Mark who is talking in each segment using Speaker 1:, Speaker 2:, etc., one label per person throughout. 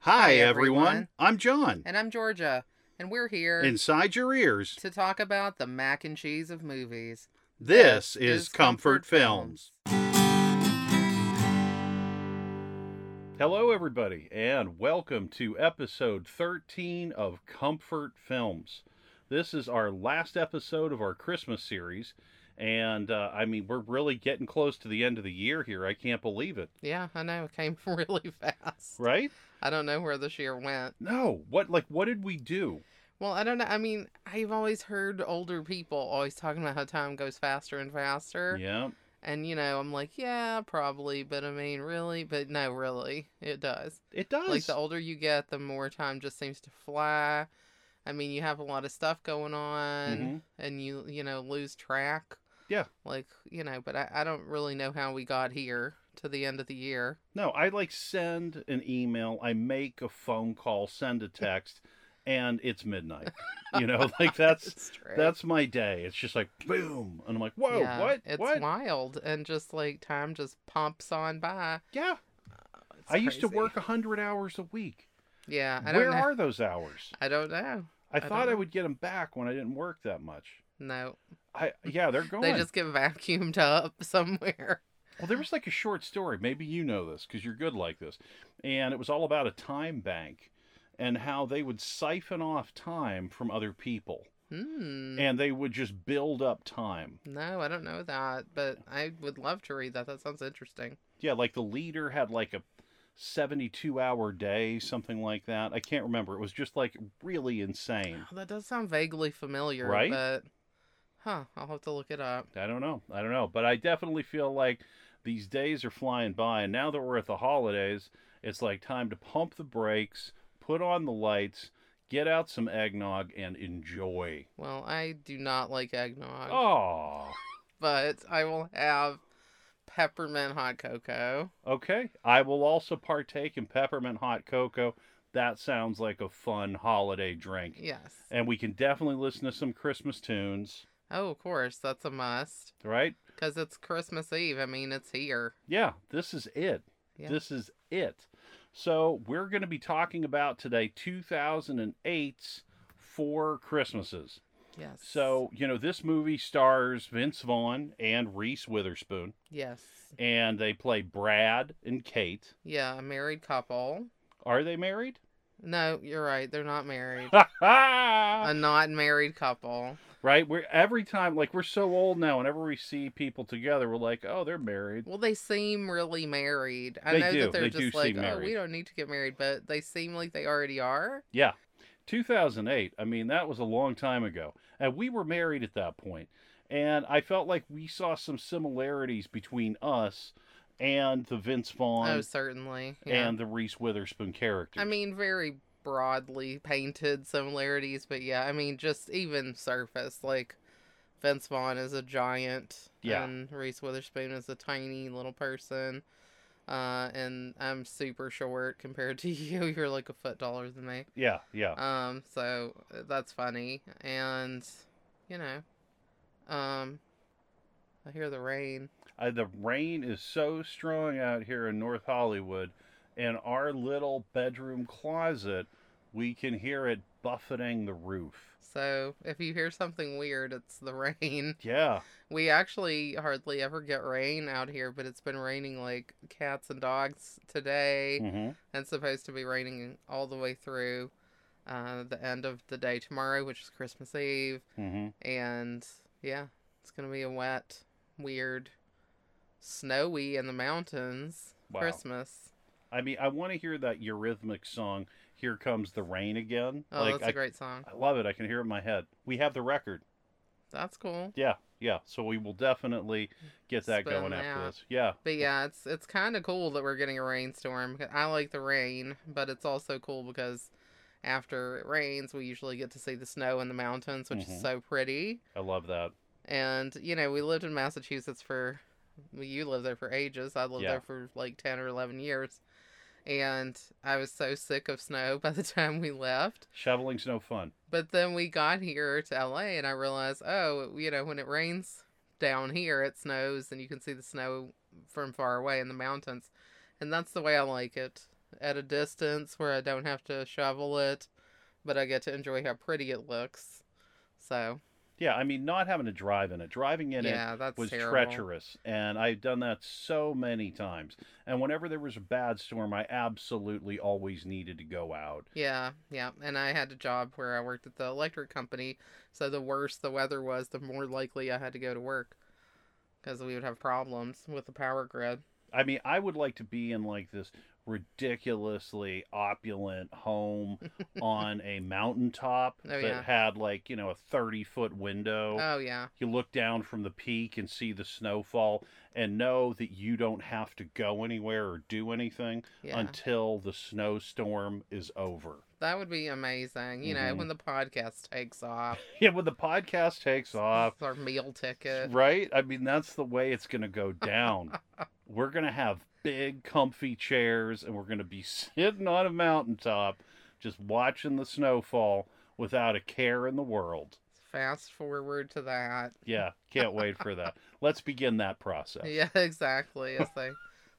Speaker 1: Hi,
Speaker 2: everyone.
Speaker 1: I'm John.
Speaker 2: And I'm Georgia, and we're here
Speaker 1: Inside your ears,
Speaker 2: to talk about the mac and cheese of movies.
Speaker 1: this is Comfort Films. Hello, everybody, and welcome to episode 13 of Comfort Films. This is our last episode of our Christmas series, and uh, I mean, we're really getting close to the end of the year here. I can't believe it,
Speaker 2: Yeah, I know it came really fast.
Speaker 1: right?
Speaker 2: I don't know where this year went.
Speaker 1: No, what like what did we do?
Speaker 2: Well, I don't know. I mean, I've always heard older people always talking about how time goes faster and faster.
Speaker 1: Yeah,
Speaker 2: And, you know, I'm like, yeah, probably. But I mean, really? But no, really. It does.
Speaker 1: it does.
Speaker 2: Like, the older you get, the more time just seems to fly. I mean, you have a lot of stuff going on.
Speaker 1: Mhm.
Speaker 2: and you you know lose track
Speaker 1: Yeah.
Speaker 2: like you know but I, I don't really know how we got here to the end of the year
Speaker 1: No, I like send an email, I make a phone call, send a text, and it's midnight. You know, like that's that's my day. It's just like boom, and I'm like, whoa,
Speaker 2: yeah,
Speaker 1: what?
Speaker 2: it's
Speaker 1: what?
Speaker 2: wild and just like time just pumps on by
Speaker 1: Yeah, uh,
Speaker 2: It's
Speaker 1: I used to work a hundred hours a week.
Speaker 2: yeah i
Speaker 1: Where
Speaker 2: know
Speaker 1: are those hours?
Speaker 2: i don't know
Speaker 1: I
Speaker 2: don't
Speaker 1: thought I would get them back when I didn't work that much.
Speaker 2: no
Speaker 1: I yeah, they're gone.
Speaker 2: they just get vacuumed up somewhere
Speaker 1: Well, there was like a short story. Maybe you know this because you're good like this. And it was all about a time bank and how they would siphon off time from other people.
Speaker 2: hmm
Speaker 1: And they would just build up time.
Speaker 2: no i don't know that but i would love to read that that sounds interesting
Speaker 1: Yeah, like the leader had like a 72 hour day, something like that. I can't remember. It was just like really insane.
Speaker 2: Oh, that does sound vaguely familiar
Speaker 1: Right?
Speaker 2: but huh i'll have to look it up
Speaker 1: I don't know. I don't know. But I definitely feel like these days are flying by. And now that we're at the holidays, it's like time to pump the brakes, put on the lights, get out some eggnog, and enjoy.
Speaker 2: Well, I do not like eggnog,
Speaker 1: Oh,
Speaker 2: but I will have peppermint hot cocoa.
Speaker 1: okay. I will also partake in peppermint hot cocoa. That sounds like a fun holiday drink.
Speaker 2: Yes.
Speaker 1: And we can definitely listen to some Christmas tunes,
Speaker 2: Oh, of course, that's a must
Speaker 1: right?
Speaker 2: Because it's Christmas Eve. I mean, it's here.
Speaker 1: Yeah, this is it.
Speaker 2: Yeah.
Speaker 1: This is it. So, we're going to be talking about today 2008's Four Christmases.
Speaker 2: Yes.
Speaker 1: So, you know, this movie stars Vince Vaughn and Reese Witherspoon,
Speaker 2: Yes.
Speaker 1: and they play Brad and Kate.
Speaker 2: Yeah, a married couple.
Speaker 1: Are they married?
Speaker 2: No, you're right. They're not married. a not married couple.
Speaker 1: We're every time like we're so old now. Whenever we see people together, we're like, "Oh, they're married."
Speaker 2: Well, they seem really married. I
Speaker 1: They
Speaker 2: know
Speaker 1: do.
Speaker 2: that they're
Speaker 1: They
Speaker 2: just like, oh,
Speaker 1: married.
Speaker 2: we don't need to get married, but they seem like they already are.
Speaker 1: Yeah. 2008. I mean, that was a long time ago. And we were married at that point. And I felt like we saw some similarities between us and the Vince oh, Vaughn
Speaker 2: Oh, certainly. Yeah.
Speaker 1: and the Reese Witherspoon character.
Speaker 2: I mean, very broadly painted similarities, but yeah, I mean, just even surface. Like, Vince Vaughn is a giant,
Speaker 1: Yeah.
Speaker 2: and Reese Witherspoon is a tiny little person. Uh, and I'm super short compared to you. You're like a foot taller than me.
Speaker 1: yeah, yeah.
Speaker 2: Um, so that's funny, and you know, um, I hear the rain.
Speaker 1: Uh, the rain is so strong out here in North Hollywood. In our little bedroom closet, we can hear it buffeting the roof.
Speaker 2: So if you hear something weird, it's the rain.
Speaker 1: Yeah.
Speaker 2: We actually hardly ever get rain out here, but it's been raining like cats and dogs today,
Speaker 1: hmm
Speaker 2: and supposed to be raining all the way through uh, the end of the day tomorrow, which is Christmas Eve.
Speaker 1: hmm
Speaker 2: And yeah, it's gonna be a wet, weird, snowy in the mountains
Speaker 1: Wow.
Speaker 2: Christmas.
Speaker 1: I mean, I want to hear that Eurythmic song, Here Comes the Rain Again.
Speaker 2: Oh,
Speaker 1: like,
Speaker 2: that's
Speaker 1: I,
Speaker 2: a great song.
Speaker 1: I love it. I can hear it in my head. We have the record.
Speaker 2: That's cool.
Speaker 1: Yeah, yeah. So we will definitely get that
Speaker 2: Spin
Speaker 1: going after this. Yeah.
Speaker 2: But yeah, it's it's kind of cool that we're getting a rainstorm. I like the rain, but it's also cool because after it rains, we usually get to see the snow in the mountains, which
Speaker 1: Mhm.
Speaker 2: is so pretty.
Speaker 1: I love that.
Speaker 2: And you know, we lived in Massachusetts for you lived there for ages. I lived
Speaker 1: Yeah.
Speaker 2: there for like ten or eleven years, and I was so sick of snow by the time we left.
Speaker 1: Shoveling's no fun.
Speaker 2: But then we got here to LA, and I realized, oh, you know, when it rains down here, it snows, and you can see the snow from far away in the mountains, and that's the way I like it. at a distance where I don't have to shovel it, but I get to enjoy how pretty it looks. So
Speaker 1: Yeah, I mean, not having to drive in it, driving in it
Speaker 2: yeah, that's
Speaker 1: was
Speaker 2: terrible.
Speaker 1: treacherous, and I've done that so many times. And whenever there was a bad storm, I absolutely always needed to go out.
Speaker 2: Yeah, yeah. And I had a job where I worked at the electric company, so the worse the weather was, the more likely I had to go to work because we would have problems with the power grid.
Speaker 1: I mean, I would like to be in like this ridiculously opulent home on a mountaintop
Speaker 2: Oh,
Speaker 1: that
Speaker 2: yeah.
Speaker 1: had like, you know, a 30 foot window.
Speaker 2: Oh yeah,
Speaker 1: you look down from the peak and see the snowfall and know that you don't have to go anywhere or do anything
Speaker 2: yeah.
Speaker 1: until the snowstorm is over.
Speaker 2: that would be amazing. You know,
Speaker 1: Mhm.
Speaker 2: when the podcast takes off,
Speaker 1: Yeah, when the podcast takes off,
Speaker 2: our meal ticket.
Speaker 1: right? I mean, that's the way it's going to go down. we're going to have big, comfy chairs and we're going to be sitting on a mountaintop just watching the snowfall without a care in the world.
Speaker 2: Fast forward to that.
Speaker 1: Yeah, can't wait for that. Let's begin that process.
Speaker 2: Yeah, exactly. As they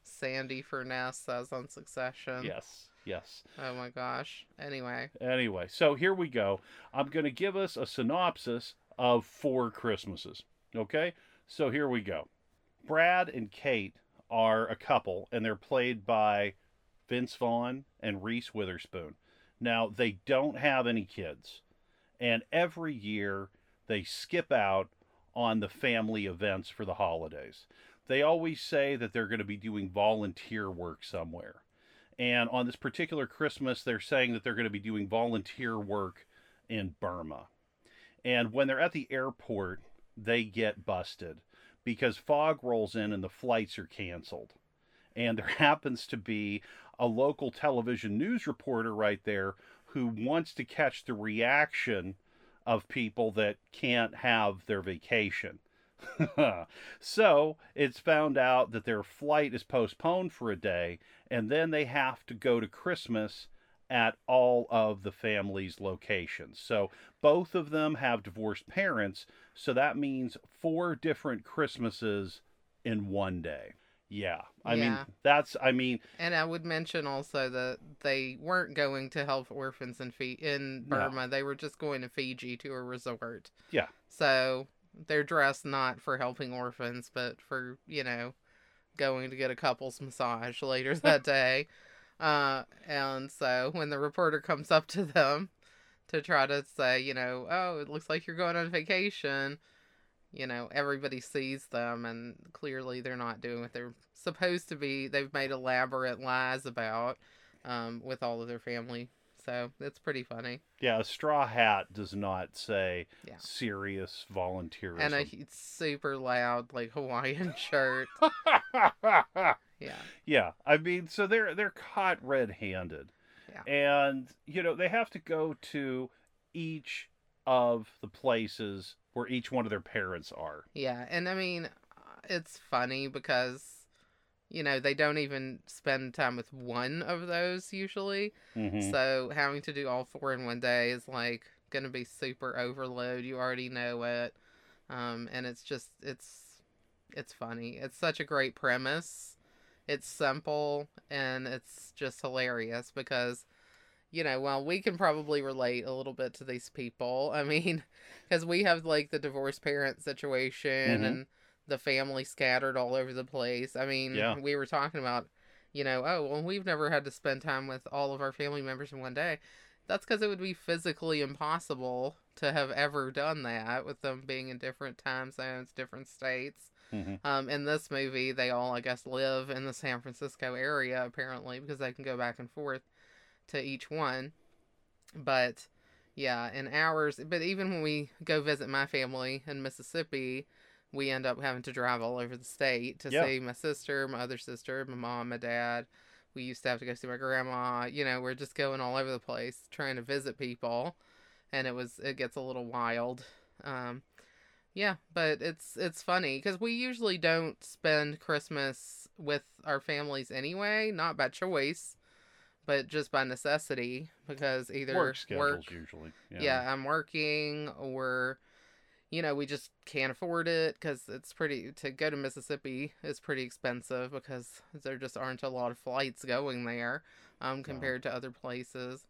Speaker 2: Sandy Furness says on Succession.
Speaker 1: Yes, yes.
Speaker 2: Oh my gosh. Anyway.
Speaker 1: Anyway, so here we go. I'm going to give us a synopsis of Four Christmases. Okay? So here we go. Brad and Kate are a couple, and they're played by Vince Vaughn and Reese Witherspoon. Now, they don't have any kids, and every year they skip out on the family events for the holidays. They always say that they're going to be doing volunteer work somewhere. And on this particular Christmas, they're saying that they're going to be doing volunteer work in Burma. And when they're at the airport, they get busted because fog rolls in and the flights are canceled. And there happens to be a local television news reporter right there who wants to catch the reaction of people that can't have their vacation. so it's found out that their flight is postponed for a day, and then they have to go to Christmas at all of the family's locations. So both of them have divorced parents, so that means four different Christmases in one day. Yeah. I mean, that's, I mean,
Speaker 2: And I would mention also that they weren't going to help orphans in Fi- in
Speaker 1: No.
Speaker 2: Burma. They were just going to Fiji to a resort.
Speaker 1: Yeah.
Speaker 2: So they're dressed not for helping orphans, but for you know going to get a couple's massage later that day. Uh, and so when the reporter comes up to them to try to say, you know, oh, it looks like you're going on vacation, you know, everybody sees them and clearly they're not doing what they're supposed to be. They've made elaborate lies about um, with all of their family. So it's pretty funny.
Speaker 1: yeah, a straw hat does not say
Speaker 2: Yeah.
Speaker 1: serious volunteerism.
Speaker 2: And a super loud, like Hawaiian shirt. Yeah.
Speaker 1: yeah, I mean, so they're they're caught red-handed,
Speaker 2: Yeah.
Speaker 1: and you know they have to go to each of the places where each one of their parents are.
Speaker 2: Yeah. And I mean, uh, it's funny because, you know, they don't even spend time with one of those usually.
Speaker 1: Mhm.
Speaker 2: So having to do all four in one day is like going to be super overload. You already know it. Um, and it's just, it's, it's funny. It's such a great premise. It's simple and it's just hilarious because, you know, well, we can probably relate a little bit to these people. I mean, because we have like the divorced parent situation
Speaker 1: Mhm.
Speaker 2: and the family scattered all over the place. I mean,
Speaker 1: Yeah.
Speaker 2: we were talking about, you know, oh, well, we've never had to spend time with all of our family members in one day. That's because it would be physically impossible to have ever done that with them being in different time zones, different states.
Speaker 1: Mhm.
Speaker 2: Um, in this movie, they all, I guess, live in the San Francisco area apparently because they can go back and forth to each one. But yeah, in hours. But even when we go visit my family in Mississippi, we end up having to drive all over the state to
Speaker 1: Yeah.
Speaker 2: see my sister, my other sister, my mom, my dad. We used to have to go see my grandma. You know, we're just going all over the place trying to visit people, and it was it gets a little wild. Um, yeah, but it's it's funny because we usually don't spend Christmas with our families anyway, not by choice, but just by necessity because either
Speaker 1: work schedules usually.
Speaker 2: yeah, I'm working or you know, we just can't afford it cuz it's pretty to go to Mississippi is pretty expensive because there just aren't a lot of flights going there. um, compared to other places.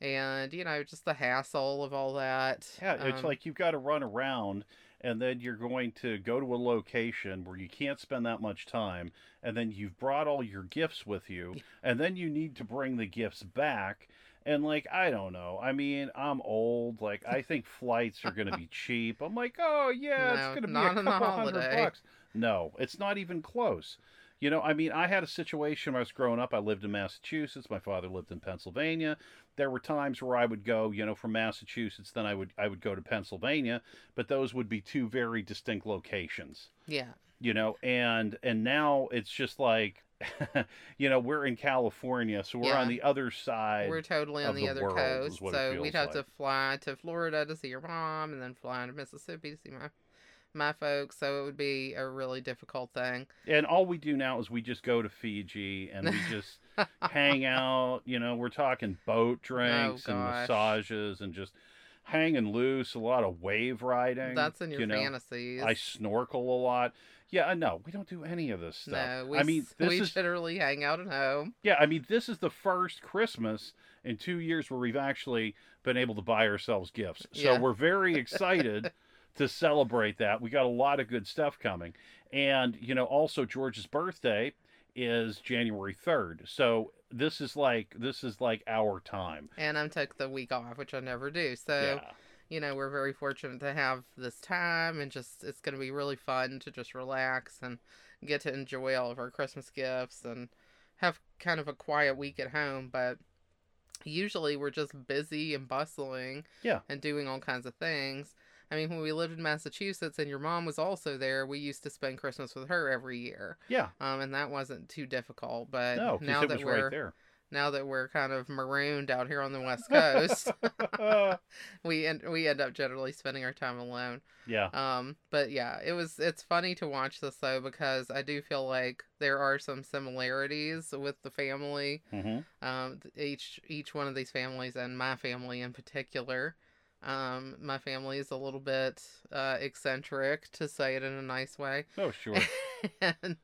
Speaker 2: And, you know, just the hassle of all that.
Speaker 1: Yeah, it's
Speaker 2: Um,
Speaker 1: like you've got to run around and then you're going to go to a location where you can't spend that much time and then you've brought all your gifts with you and then you need to bring the gifts back and like I don't know. I mean, I'm old. Like I think flights are going to be cheap. I'm like, "Oh, yeah,
Speaker 2: No,
Speaker 1: it's going to be a couple hundred bucks." No, it's not even close. You know, I mean, I had a situation when I was growing up. I lived in Massachusetts. My father lived in Pennsylvania. There were times where I would go, you know, from Massachusetts, then I would I would go to Pennsylvania, but those would be two very distinct locations.
Speaker 2: yeah.
Speaker 1: You know, and and now it's just like you know, we're in California, so we're
Speaker 2: Yeah.
Speaker 1: on the other side.
Speaker 2: We're totally on the,
Speaker 1: the
Speaker 2: other coast, so we'd have to fly to Florida to see your mom, and then fly to Mississippi to see my my folks. So it would be a really difficult thing.
Speaker 1: And all we do now is we just go to Fiji and we just hang out. You know, we're talking boat oh, drinks and
Speaker 2: Oh, gosh.
Speaker 1: massages and just hanging loose. A lot of wave riding.
Speaker 2: That's in your
Speaker 1: you know.
Speaker 2: fantasies.
Speaker 1: I snorkel a lot. Yeah, no, we don't do any of this stuff.
Speaker 2: no, we
Speaker 1: I mean, this
Speaker 2: we
Speaker 1: is
Speaker 2: generally hang out at home.
Speaker 1: yeah. I mean, this is the first Christmas in two years where we've actually been able to buy ourselves gifts. So
Speaker 2: Yeah.
Speaker 1: we're very excited to celebrate that. We got a lot of good stuff coming, and you know, also George's birthday is January third. So this is like this is like our time.
Speaker 2: And I took the week off, which I never do. So
Speaker 1: yeah.
Speaker 2: You know, we're very fortunate to have this time and just it's going to be really fun to just relax and get to enjoy all of our Christmas gifts and have kind of a quiet week at home, but usually we're just busy and bustling
Speaker 1: Yeah.
Speaker 2: and doing all kinds of things. I mean, when we lived in Massachusetts and your mom was also there, we used to spend Christmas with her every year.
Speaker 1: Yeah.
Speaker 2: Um, and that wasn't too difficult, but
Speaker 1: No,
Speaker 2: now that we're
Speaker 1: right there.
Speaker 2: Now that we're kind of marooned out here on the west coast, we end we end up generally spending our time alone.
Speaker 1: yeah.
Speaker 2: Um, but yeah, it was it's funny to watch this though because I do feel like there are some similarities with the family.
Speaker 1: hmm
Speaker 2: Um, each each one of these families and my family in particular. Um, my family is a little bit uh, eccentric to say it in a nice way,
Speaker 1: Oh, sure.
Speaker 2: and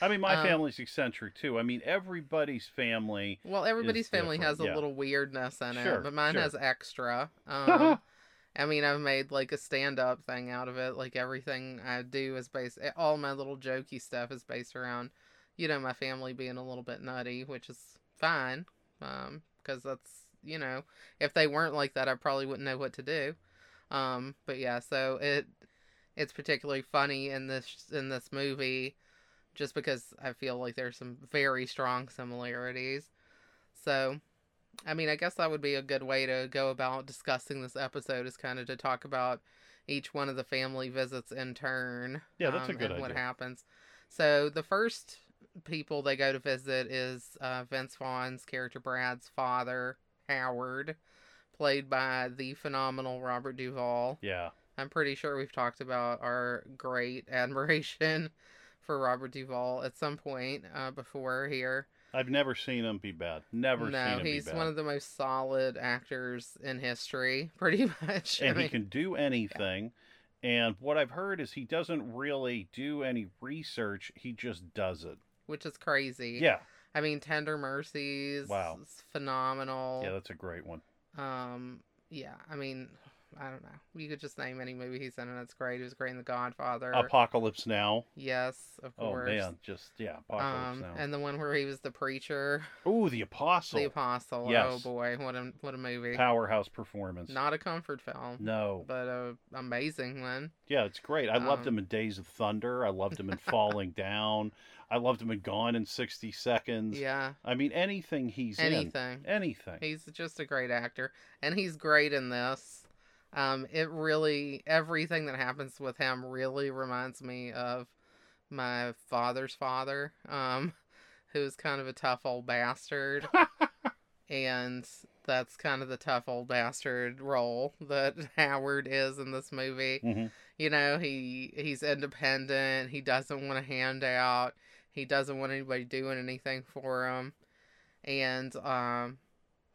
Speaker 1: I mean, my
Speaker 2: Um,
Speaker 1: family's eccentric too. I mean, everybody's family.
Speaker 2: well, everybody's family has a
Speaker 1: yeah.
Speaker 2: little weirdness in
Speaker 1: Sure,
Speaker 2: it, but mine
Speaker 1: sure.
Speaker 2: has extra. Um, I mean, I've made like a stand up thing out of it. Like everything I do is based, eh, all my little jokey stuff is based around, you know, my family being a little bit nutty, which is fine. Um, because that's, you know, if they weren't like that, I probably wouldn't know what to do. Um, but yeah, so it, it's particularly funny in this, in this movie just because I feel like there's some very strong similarities. So, I mean, I guess that would be a good way to go about discussing this episode is kind of to talk about each one of the family visits in turn.
Speaker 1: Yeah, that's a
Speaker 2: um,
Speaker 1: good
Speaker 2: and what happens. So the first people they go to visit is uh, Vince Vaughn's character Brad's father, Howard, played by the phenomenal Robert Duvall.
Speaker 1: Yeah.
Speaker 2: I'm pretty sure we've talked about our great admiration for Robert Duvall at some point uh, before here.
Speaker 1: I've never seen him be bad. Never
Speaker 2: no,
Speaker 1: seen him
Speaker 2: he's
Speaker 1: be bad.
Speaker 2: one of the most solid actors in history, pretty much. I
Speaker 1: and he can do anything. And what I've heard is he doesn't really do any research. He just does it.
Speaker 2: which is crazy.
Speaker 1: Yeah.
Speaker 2: I mean, Tender Mercies.
Speaker 1: Wow.
Speaker 2: is phenomenal.
Speaker 1: Yeah, that's a great one.
Speaker 2: Um, yeah. I mean, I don't know. You could just name any movie he's in, and it's great. He was great in The Godfather.
Speaker 1: Apocalypse Now.
Speaker 2: yes, of course.
Speaker 1: Oh man, just yeah, Apocalypse
Speaker 2: Um,
Speaker 1: Now.
Speaker 2: and the one where he was the preacher,
Speaker 1: Oh, the Apostle.
Speaker 2: the apostle.
Speaker 1: Yes.
Speaker 2: Oh boy, what a what a movie!
Speaker 1: Powerhouse performance.
Speaker 2: Not a comfort film,
Speaker 1: no.
Speaker 2: but a amazing one.
Speaker 1: Yeah, it's great. I loved
Speaker 2: Um,
Speaker 1: him in Days of Thunder. I loved him in Falling Down. I loved him in Gone in 60 Seconds.
Speaker 2: Yeah,
Speaker 1: I mean, anything he's
Speaker 2: anything.
Speaker 1: in. Anything. Anything.
Speaker 2: He's just a great actor, and he's great in this. Um, it really everything that happens with him really reminds me of my father's father, um, who's kind of a tough old bastard, and that's kind of the tough old bastard role that Howard is in this movie.
Speaker 1: Mhm.
Speaker 2: You know, he he's independent. He doesn't want a handout. He doesn't want anybody doing anything for him. And um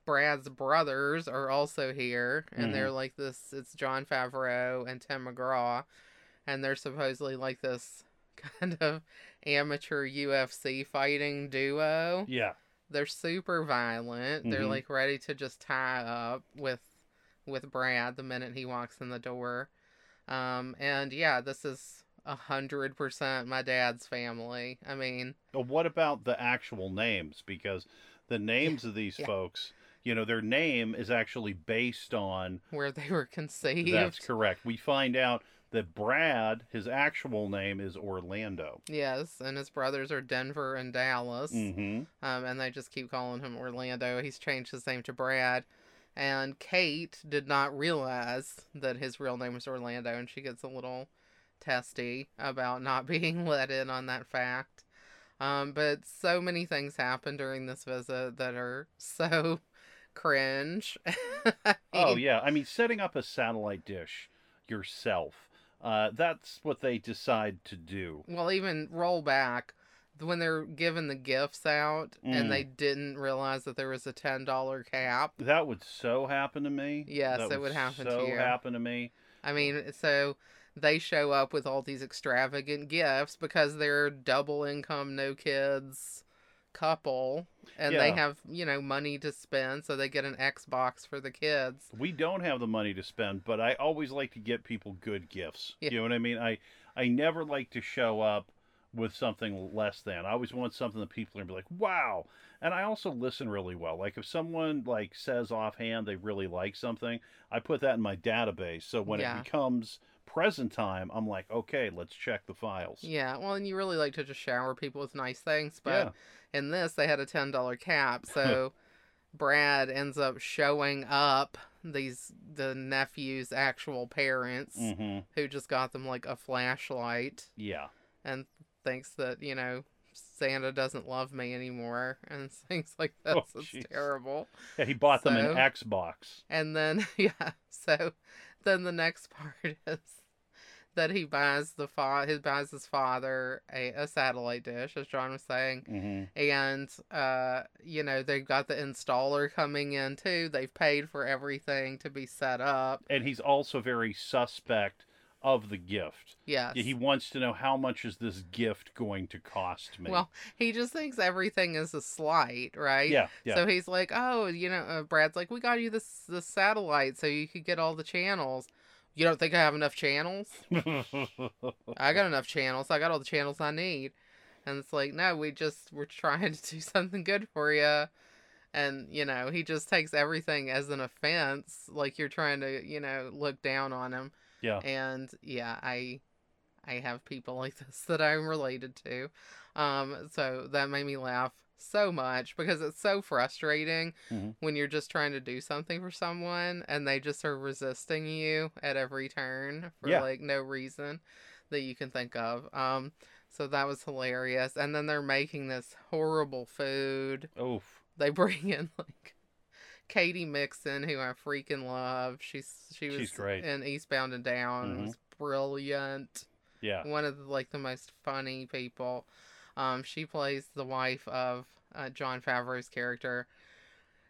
Speaker 2: Brad's brothers are also here and they're like this it's Jon Favreau and Tim McGraw and they're supposedly like this kind of amateur UFC fighting duo.
Speaker 1: Yeah.
Speaker 2: they're super violent. They're
Speaker 1: Mhm.
Speaker 2: like ready to just tie up with with Brad the minute he walks in the door. Um, and yeah, this is a hundred percent my dad's family. I mean,
Speaker 1: what about the actual names? Because the names of these
Speaker 2: yeah.
Speaker 1: folks, you know, their name is actually based on.
Speaker 2: where they were conceived.
Speaker 1: That's correct. We find out that Brad, his actual name is Orlando.
Speaker 2: Yes, and his brothers are Denver and Dallas.
Speaker 1: Mm-hmm.
Speaker 2: Um, and they just keep calling him Orlando. He's changed his name to Brad. And Kate did not realize that his real name was Orlando, and she gets a little testy about not being let in on that fact. Um, but so many things happen during this visit that are so cringe. I
Speaker 1: Oh yeah, I mean, setting up a satellite dish yourself. Uh, that's what they decide to do.
Speaker 2: Well, even roll back when they're giving the gifts out
Speaker 1: Mm.
Speaker 2: and they didn't realize that there was a ten dollar cap.
Speaker 1: That would so happen to me.
Speaker 2: Yes,
Speaker 1: that
Speaker 2: it would happen to
Speaker 1: so
Speaker 2: you.
Speaker 1: happen to me.
Speaker 2: I mean, so they show up with all these extravagant gifts because they're double income, no kids couple, and they have you know money to spend, so they get an Xbox for the kids.
Speaker 1: We don't have the money to spend, but I always like to get people good gifts.
Speaker 2: Yeah.
Speaker 1: You know what I mean? I I never like to show up with something less than. I always want something that people are gonna be like, wow. And I also listen really well. Like if someone like says offhand they really like something, I put that in my database. So when
Speaker 2: Yeah.
Speaker 1: it becomes present time, I'm like, okay, let's check the files.
Speaker 2: Yeah, well, and you really like to just shower people with nice things, but
Speaker 1: Yeah.
Speaker 2: in this they had a ten dollar cap, so Brad ends up showing up these the nephew's actual parents
Speaker 1: Mm-hmm.
Speaker 2: who just got them like a flashlight
Speaker 1: Yeah.
Speaker 2: and thinks that you know Santa doesn't love me anymore and things like that.
Speaker 1: Oh,
Speaker 2: it's terrible.
Speaker 1: Yeah, he bought them an Xbox.
Speaker 2: And then yeah, so then the next part is that he buys the fa- he buys his father a, a satellite dish, as John was saying,
Speaker 1: Mm-hmm.
Speaker 2: and uh, you know they've got the installer coming in too. They've paid for everything to be set up.
Speaker 1: And he's also very suspect of the gift.
Speaker 2: Yes.
Speaker 1: Yeah, he wants to know how much is this gift going to cost me.
Speaker 2: Well, he just thinks everything is a slight, right?
Speaker 1: yeah, yeah.
Speaker 2: So he's like, "Oh, you know," uh, Brad's like, "We got you this this satellite so you could get all the channels." You don't think I have enough channels? I got enough channels. I got all the channels I need. And it's like, no, we just we're trying to do something good for you. And you know, he just takes everything as an offense, like you're trying to, you know, look down on him.
Speaker 1: Yeah.
Speaker 2: And yeah, I I have people like this that I'm related to. Um, so that made me laugh so much because it's so frustrating
Speaker 1: Mhm.
Speaker 2: when you're just trying to do something for someone and they just are resisting you at every turn for
Speaker 1: Yeah.
Speaker 2: like no reason that you can think of. Um, so that was hilarious. And then they're making this horrible food.
Speaker 1: Oof.
Speaker 2: They bring in like Katy Mixon, who I freaking love. She's she was
Speaker 1: She's great.
Speaker 2: in Eastbound and Down.
Speaker 1: Mhm.
Speaker 2: Was brilliant.
Speaker 1: Yeah.
Speaker 2: One of the, like the most funny people. Um, she plays the wife of uh, Jon Favreau's character,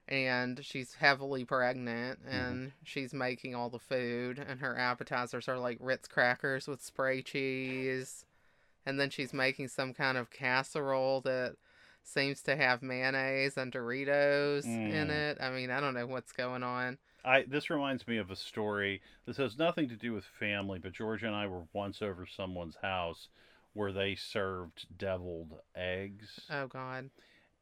Speaker 2: and she's heavily pregnant,
Speaker 1: Mm-hmm.
Speaker 2: and she's making all the food, and her appetizers are like Ritz crackers with spray cheese, and then she's making some kind of casserole that seems to have mayonnaise and Doritos in
Speaker 1: Mm.
Speaker 2: it. I mean, I don't know what's going on.
Speaker 1: I this reminds me of a story. This has nothing to do with family, but Georgia and I were once over someone's house where they served deviled eggs,
Speaker 2: Oh God.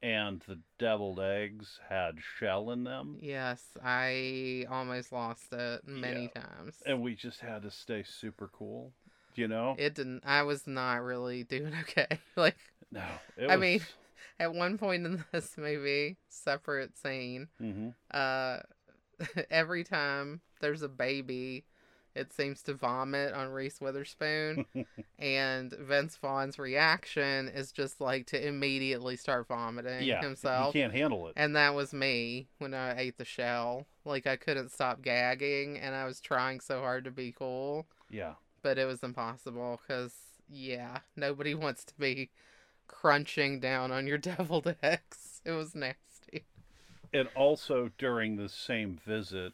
Speaker 1: and the deviled eggs had shell in them,
Speaker 2: Yes, I almost lost it many times.
Speaker 1: and we just had to stay super cool. You know?
Speaker 2: It didn't. I was not really doing okay. Like
Speaker 1: no. It
Speaker 2: I mean-
Speaker 1: was-
Speaker 2: at one point in this movie, separate scene,
Speaker 1: Mhm.
Speaker 2: uh, every time there's a baby, it seems to vomit on Reese Witherspoon, and Vince Vaughn's reaction is just like to immediately start vomiting
Speaker 1: yeah.
Speaker 2: himself.
Speaker 1: He can't handle it.
Speaker 2: And that was me when I ate the shell. Like I couldn't stop gagging, and I was trying so hard to be cool.
Speaker 1: yeah.
Speaker 2: but it was impossible because yeah nobody wants to be crunching down on your deviled eggs it was nasty
Speaker 1: and also during the same visit,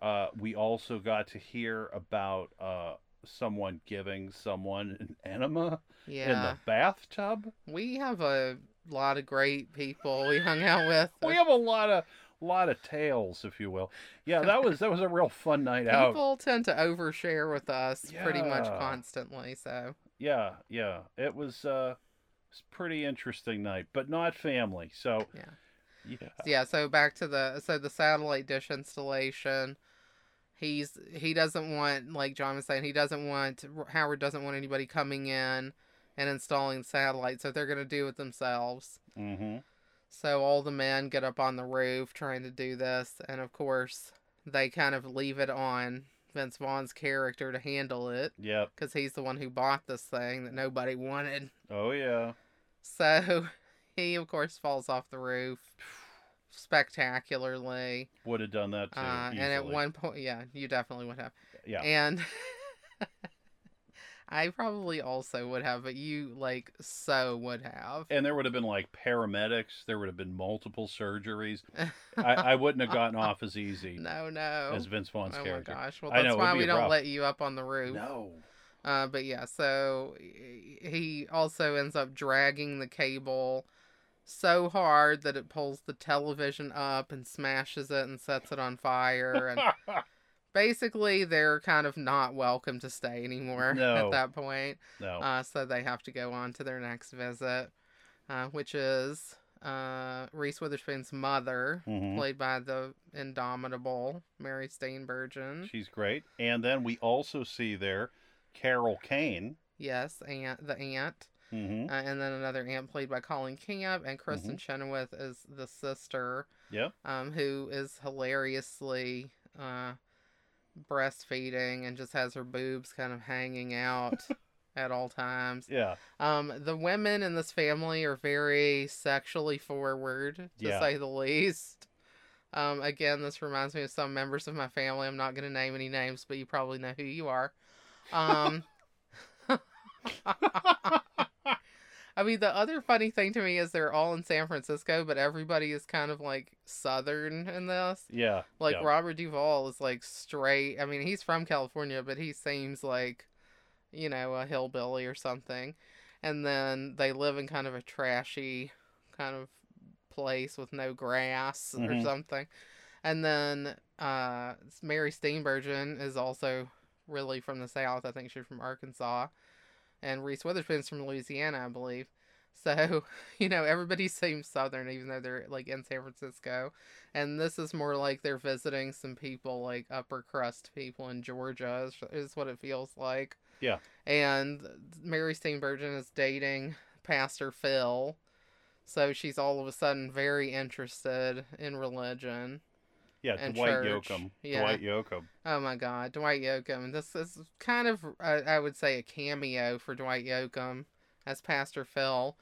Speaker 1: uh, we also got to hear about uh, someone giving someone an enema in the bathtub.
Speaker 2: we have a lot of great people we hung out with.
Speaker 1: We have a lot of lot of tales, if you will. Yeah, that was that was a real fun night out.
Speaker 2: People tend to overshare with us pretty much constantly. So
Speaker 1: Yeah, yeah. It was uh it's pretty interesting night, but not family. So
Speaker 2: Yeah.
Speaker 1: Yeah.
Speaker 2: yeah. So back to the so the satellite dish installation. He's he doesn't want like John was saying he doesn't want Howard doesn't want anybody coming in and installing satellites, so they're gonna do it themselves.
Speaker 1: Mm-hmm.
Speaker 2: So all the men get up on the roof trying to do this, and of course they kind of leave it on Vince Vaughn's character to handle it
Speaker 1: Yep.
Speaker 2: because he's the one who bought this thing that nobody wanted.
Speaker 1: Oh yeah.
Speaker 2: So he of course falls off the roof spectacularly.
Speaker 1: Would have done that too.
Speaker 2: Uh, and at one point, yeah, you definitely would have.
Speaker 1: Yeah.
Speaker 2: And I probably also would have, but you like so would have.
Speaker 1: and there would have been like paramedics. There would have been multiple surgeries. I, I wouldn't have gotten off as easy
Speaker 2: no, no.
Speaker 1: as Vince Vaughn's
Speaker 2: oh my gosh! Well, that's
Speaker 1: know,
Speaker 2: why we don't
Speaker 1: rough.
Speaker 2: let you up on the roof.
Speaker 1: No.
Speaker 2: Uh, but yeah, so he also ends up dragging the cable so hard that it pulls the television up and smashes it and sets it on fire. And basically, they're kind of not welcome to stay anymore
Speaker 1: No.
Speaker 2: at that point.
Speaker 1: no.
Speaker 2: Uh, so they have to go on to their next visit, uh, which is uh, Reese Witherspoon's mother,
Speaker 1: Mhm.
Speaker 2: played by the indomitable Mary Steenburgen.
Speaker 1: She's great. And then we also see there Carol Kane.
Speaker 2: Yes, aunt, the aunt.
Speaker 1: Mm-hmm.
Speaker 2: Uh, and then another aunt played by Colleen Camp, and Kristin Chenoweth is the sister,
Speaker 1: Yep.
Speaker 2: um, who is hilariously uh, breastfeeding and just has her boobs kind of hanging out at all times.
Speaker 1: Yeah.
Speaker 2: Um, the women in this family are very sexually forward, to
Speaker 1: Yeah.
Speaker 2: say the least. Um, again, this reminds me of some members of my family. I'm not going to name any names, but you probably know who you are. Um, I mean, the other funny thing to me is they're all in San Francisco, but everybody is kind of like southern in this.
Speaker 1: Yeah.
Speaker 2: Like
Speaker 1: yeah.
Speaker 2: Robert Duvall is like straight. I mean, he's from California, but he seems like, you know, a hillbilly or something. And then they live in kind of a trashy kind of place with no grass or
Speaker 1: Mhm.
Speaker 2: something. And then uh, Mary Steenburgen is also really from the South. I think she's from Arkansas. And Reese Witherspoon's from Louisiana, I believe. So, you know, everybody seems Southern, even though they're like in San Francisco. And this is more like they're visiting some people, like upper crust people in Georgia, is, is what it feels like.
Speaker 1: Yeah.
Speaker 2: And Mary Steenburgen is dating Pastor Phil. So she's all of a sudden very interested in religion.
Speaker 1: Yeah.
Speaker 2: and
Speaker 1: Dwight
Speaker 2: church.
Speaker 1: Yoakam.
Speaker 2: Yeah.
Speaker 1: Dwight Yoakam.
Speaker 2: Oh my God, Dwight Yoakam. This is kind of, uh, I would say, a cameo for Dwight Yoakam as Pastor Phil.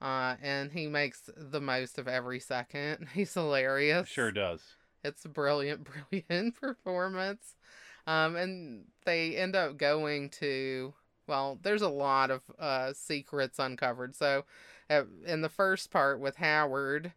Speaker 2: Uh, and he makes the most of every second. He's hilarious.
Speaker 1: Sure does.
Speaker 2: It's a brilliant, brilliant performance. Um, and they end up going to, well, there's a lot of uh, secrets uncovered. So, uh, in the first part with Howard,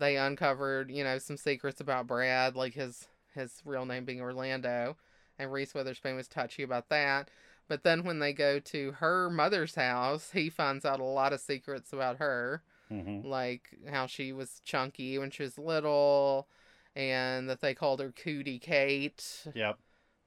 Speaker 2: they uncovered, you know, some secrets about Brad, like his his real name being Orlando, and Reese Witherspoon was touchy about that. But then when they go to her mother's house, he finds out a lot of secrets about her
Speaker 1: hmm
Speaker 2: like how she was chunky when she was little and that they called her cootie kate
Speaker 1: Yep.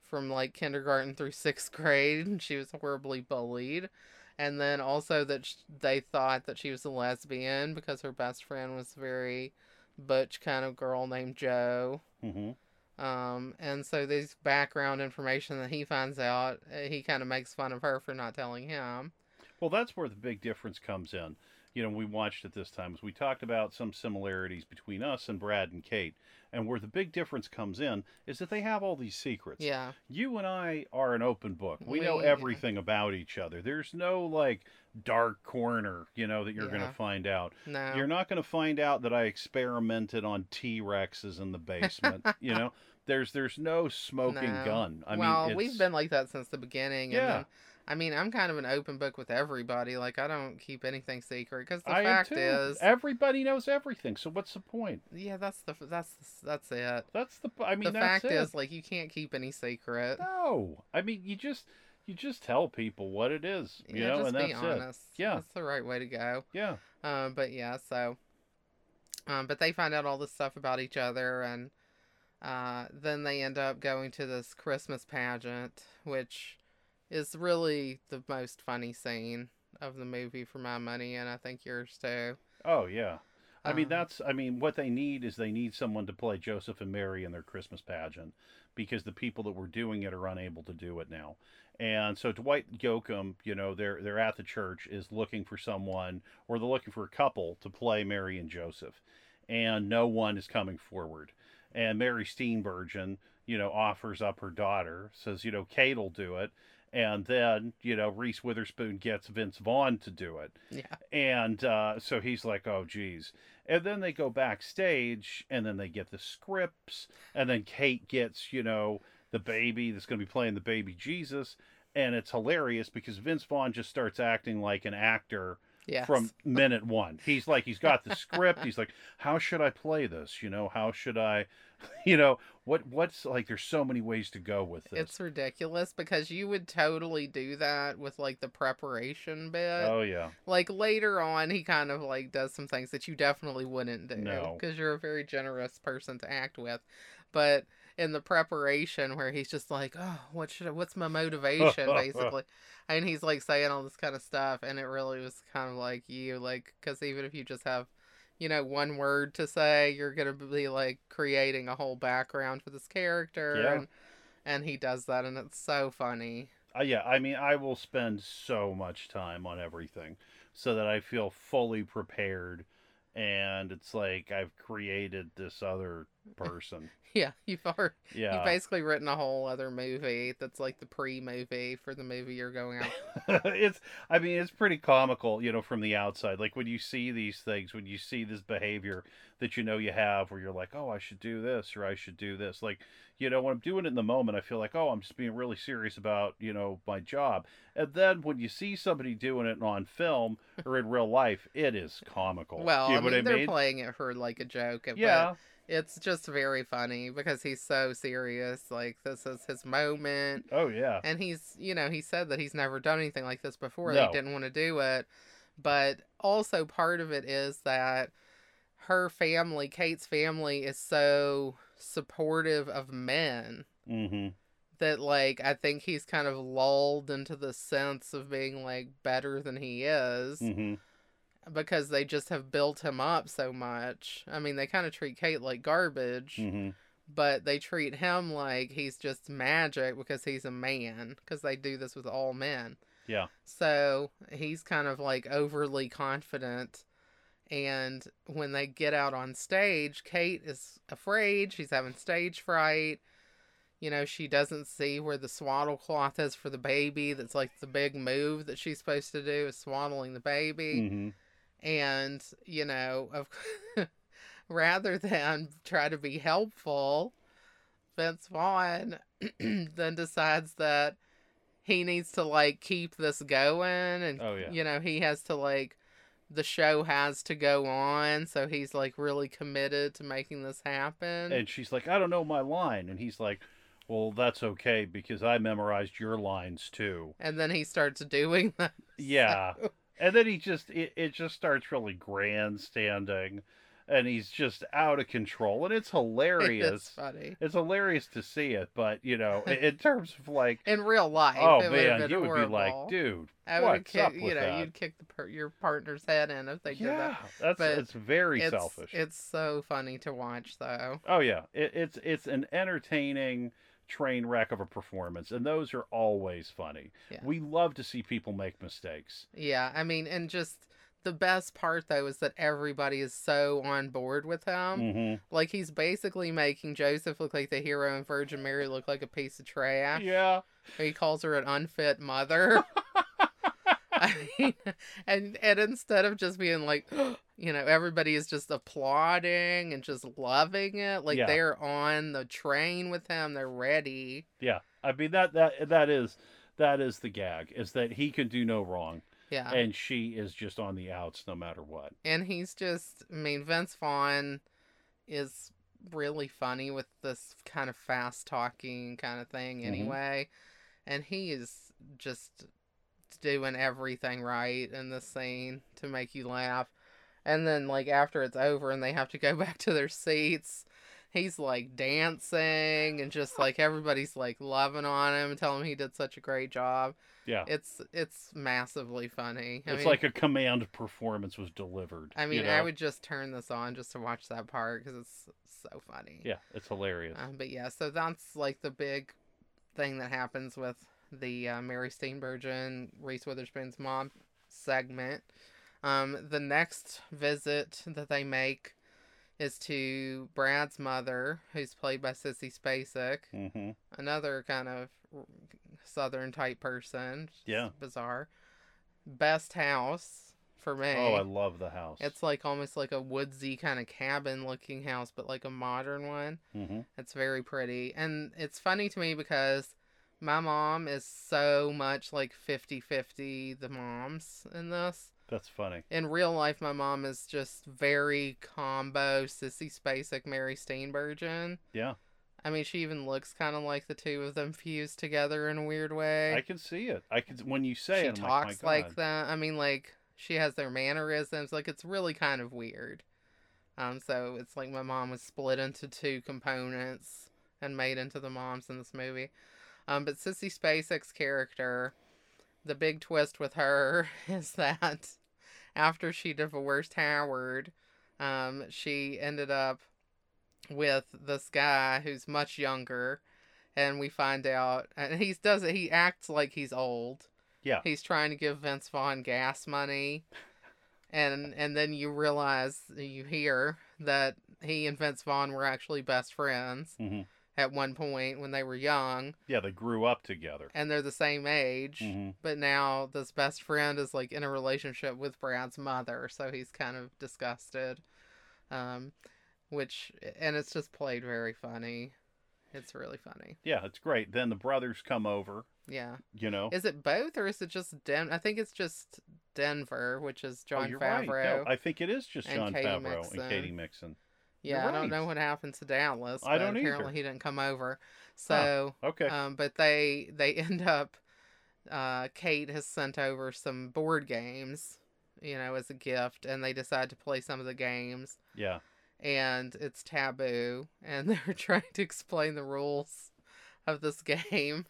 Speaker 2: from like kindergarten through sixth grade and she was horribly bullied and then also that sh- they thought that she was a lesbian because her best friend was a very butch kind of girl named joe.
Speaker 1: Hmm
Speaker 2: um, and so this background information that he finds out uh, he kind of makes fun of her for not telling him.
Speaker 1: Well, that's where the big difference comes in. You know, we watched it this time as we talked about some similarities between us and Brad and Kate. And where the big difference comes in is that they have all these secrets.
Speaker 2: yeah
Speaker 1: You and I are an open book. We, know
Speaker 2: We-
Speaker 1: everything about each other. There's no like dark corner, you know, that you're going to find out.
Speaker 2: no
Speaker 1: You're not going to find out that I experimented on T-Rexes in the basement, you know. There's there's no smoking
Speaker 2: No.
Speaker 1: gun. I
Speaker 2: well,
Speaker 1: mean,
Speaker 2: we've been like that since the beginning.
Speaker 1: Yeah.
Speaker 2: And then, I mean, I'm kind of an open book with everybody. Like, I don't keep anything secret because the
Speaker 1: I
Speaker 2: fact is,
Speaker 1: everybody knows everything. So what's the point?
Speaker 2: yeah, that's the that's that's it.
Speaker 1: That's the. I mean,
Speaker 2: the
Speaker 1: that's
Speaker 2: fact
Speaker 1: it.
Speaker 2: is, like, you can't keep any secret.
Speaker 1: No, I mean you just you just tell people what it is, you
Speaker 2: yeah,
Speaker 1: know,
Speaker 2: just
Speaker 1: and that's
Speaker 2: be
Speaker 1: it.
Speaker 2: honest.
Speaker 1: Yeah.
Speaker 2: that's the right way to go.
Speaker 1: Yeah,
Speaker 2: Um, but yeah, so. Um, but they find out all this stuff about each other, and uh, then they end up going to this Christmas pageant, which is really the most funny scene of the movie for my money, and I think yours too.
Speaker 1: Oh yeah. I mean
Speaker 2: Um,
Speaker 1: that's I mean what they need is they need someone to play Joseph and Mary in their Christmas pageant because the people that were doing it are unable to do it now. And so Dwight Yoakam, you know, they're they're at the church is looking for someone or they're looking for a couple to play Mary and Joseph. And no one is coming forward. And Mary Steenburgen, you know, offers up her daughter, says, you know, Kate will do it. And then, you know, Reese Witherspoon gets Vince Vaughn to do it.
Speaker 2: Yeah.
Speaker 1: And uh, so he's like, oh, geez. And then they go backstage and then they get the scripts. And then Kate gets, you know, the baby that's going to be playing the baby Jesus. And it's hilarious because Vince Vaughn just starts acting like an actor
Speaker 2: Yes.
Speaker 1: from minute one. He's like, he's got the script. He's like, how should I play this? You know, how should I, you know, what, what's like, there's so many ways to go with this.
Speaker 2: It's ridiculous because you would totally do that with like the preparation bit.
Speaker 1: oh, yeah.
Speaker 2: Like later on, he kind of like does some things that you definitely wouldn't do
Speaker 1: No.
Speaker 2: because you're a very generous person to act with. But in the preparation, where he's just like, "Oh, what should I, what's my motivation?" basically, and he's like saying all this kind of stuff, and it really was kind of like you, like because even if you just have, you know, one word to say, you're gonna be like creating a whole background for this character,
Speaker 1: Yeah.
Speaker 2: and and he does that, and it's so funny.
Speaker 1: Uh, yeah, I mean, I will spend so much time on everything so that I feel fully prepared. And it's like I've created this other person.
Speaker 2: Yeah, you've already
Speaker 1: Yeah.
Speaker 2: You've basically written a whole other movie that's like the pre-movie for the movie you're going out.
Speaker 1: it's I mean it's pretty comical, you know, from the outside. Like when you see these things, when you see this behavior that you know you have where you're like, "Oh, I should do this or I should do this." Like, you know, when I'm doing it in the moment, I feel like, "Oh, I'm just being really serious about, you know, my job." And then when you see somebody doing it on film or in real life, it is comical.
Speaker 2: Well,
Speaker 1: you
Speaker 2: I mean,
Speaker 1: what I
Speaker 2: they're
Speaker 1: mean?
Speaker 2: playing it for like a joke, but
Speaker 1: yeah.
Speaker 2: It's just very funny because he's so serious. Like this is his moment,
Speaker 1: Oh yeah.
Speaker 2: and he's, you know, he said that he's never done anything like this before.
Speaker 1: No.
Speaker 2: He didn't want to do it, but also part of it is that her family, Kate's family, is so supportive of men.
Speaker 1: Mhm.
Speaker 2: that like I think he's kind of lulled into the sense of being like better than he is
Speaker 1: Mhm.
Speaker 2: Because they just have built him up so much. I mean, they kind of treat Kate like garbage,
Speaker 1: Mhm.
Speaker 2: but they treat him like he's just magic because he's a man because they do this with all men.
Speaker 1: Yeah.
Speaker 2: So, he's kind of like overly confident and when they get out on stage, Kate is afraid. She's having stage fright. You know, she doesn't see where the swaddle cloth is for the baby. That's like the big move that she's supposed to do is swaddling the baby.
Speaker 1: Mhm.
Speaker 2: And, you know, of rather than try to be helpful, Vince Vaughn then decides that he needs to like keep this going and
Speaker 1: Oh, yeah.
Speaker 2: you know, he has to like the show has to go on, so he's like really committed to making this happen.
Speaker 1: And she's like, "I don't know my line." And he's like, "Well, that's okay because I memorized your lines too."
Speaker 2: And then he starts doing that.
Speaker 1: Yeah. And then he just it, it just starts really grandstanding and he's just out of control and it's
Speaker 2: It's
Speaker 1: hilarious.
Speaker 2: funny.
Speaker 1: It's hilarious to see it, but you know, in, terms of like
Speaker 2: In real life,
Speaker 1: oh
Speaker 2: it
Speaker 1: man, you would
Speaker 2: horrible.
Speaker 1: be like, dude,
Speaker 2: I would
Speaker 1: what's
Speaker 2: kick,
Speaker 1: up with
Speaker 2: you know,
Speaker 1: that?
Speaker 2: you'd kick the per- your partner's head in if they did
Speaker 1: yeah,
Speaker 2: that.
Speaker 1: that's
Speaker 2: But
Speaker 1: it's very
Speaker 2: It's,
Speaker 1: selfish.
Speaker 2: It's so funny to watch, though.
Speaker 1: Oh yeah, it, it's it's an entertaining train wreck of a performance, and those are always funny.
Speaker 2: Yeah.
Speaker 1: We love to see people make mistakes.
Speaker 2: Yeah, I mean, and just the best part though is that everybody is so on board with him.
Speaker 1: hmm
Speaker 2: Like he's basically making Joseph look like the hero and Virgin Mary look like a piece of trash.
Speaker 1: Yeah,
Speaker 2: He calls her an unfit mother. I mean, and and instead of just being like, you know, everybody is just applauding and just loving it, like
Speaker 1: Yeah.
Speaker 2: they're on the train with him, they're ready.
Speaker 1: yeah. I mean that that that is that is the gag is that he can do no wrong,
Speaker 2: Yeah.
Speaker 1: and she is just on the outs no matter what.
Speaker 2: and he's just i mean vince vaughn is really funny with this kind of fast talking kind of thing
Speaker 1: Mhm.
Speaker 2: anyway and he is just doing everything right in this scene to make you laugh And then like after it's over and they have to go back to their seats, he's like dancing and just like everybody's like loving on him and telling him he did such a great job.
Speaker 1: Yeah.
Speaker 2: It's it's massively funny. I
Speaker 1: it's
Speaker 2: mean,
Speaker 1: like a command performance was delivered.
Speaker 2: I
Speaker 1: you
Speaker 2: mean,
Speaker 1: know?
Speaker 2: I would just turn this on just to watch that part because it's so funny.
Speaker 1: Yeah, it's hilarious.
Speaker 2: Uh, but yeah, so that's like the big thing that happens with the uh, Mary Steenburgen, Reese Witherspoon's mom segment. Um, the next visit that they make is to Brad's mother, who's played by Sissy Spacek,
Speaker 1: hmm
Speaker 2: another kind of southern type person.
Speaker 1: Yeah.
Speaker 2: bizarre. Best house for me.
Speaker 1: Oh, I love the house.
Speaker 2: It's like almost like a woodsy kind of cabin looking house, but like a modern one.
Speaker 1: hmm
Speaker 2: It's very pretty. And it's funny to me because my mom is so much like 50 50 the moms in this.
Speaker 1: That's funny.
Speaker 2: In real life, my mom is just very combo Sissy Spacek, Mary Steenburgen.
Speaker 1: Yeah,
Speaker 2: I mean, she even looks kind of like the two of them fused together in a weird way.
Speaker 1: I can see it. I can when you say
Speaker 2: she
Speaker 1: it. I'm
Speaker 2: talks
Speaker 1: like,
Speaker 2: like that. I mean, like she has their mannerisms. Like it's really kind of weird. Um, so it's like my mom was split into two components and made into the moms in this movie. Um, but Sissy Spacek's character, the big twist with her is that after she divorced Howard, um, she ended up with this guy who's much younger, and we find out, and he does it. He acts like he's old.
Speaker 1: Yeah.
Speaker 2: He's trying to give Vince Vaughn gas money, and and then you realize you hear that he and Vince Vaughn were actually best friends
Speaker 1: Mhm.
Speaker 2: At one point when they were young,
Speaker 1: Yeah, they grew up together.
Speaker 2: and they're the same age.
Speaker 1: hmm
Speaker 2: But now this best friend is like in a relationship with Brad's mother, so he's kind of disgusted. Um, which and it's just played very funny. It's really funny.
Speaker 1: Yeah, it's great. Then the brothers come over.
Speaker 2: Yeah.
Speaker 1: You know.
Speaker 2: Is it both or is it just Den? I think it's just Denver, which is
Speaker 1: oh,
Speaker 2: Jon
Speaker 1: you're
Speaker 2: Favreau.
Speaker 1: right. No, I think it is just Jon
Speaker 2: Katy
Speaker 1: Favreau
Speaker 2: Mixon.
Speaker 1: and Katy Mixon.
Speaker 2: Yeah,
Speaker 1: you're
Speaker 2: I don't know what happened to Dallas.
Speaker 1: I don't
Speaker 2: apparently
Speaker 1: either.
Speaker 2: he didn't come over. So,
Speaker 1: Okay.
Speaker 2: um, but they they end up. Uh, Kate has sent over some board games, you know, as a gift, and they decide to play some of the games.
Speaker 1: yeah.
Speaker 2: and it's taboo and they're trying to explain the rules of this game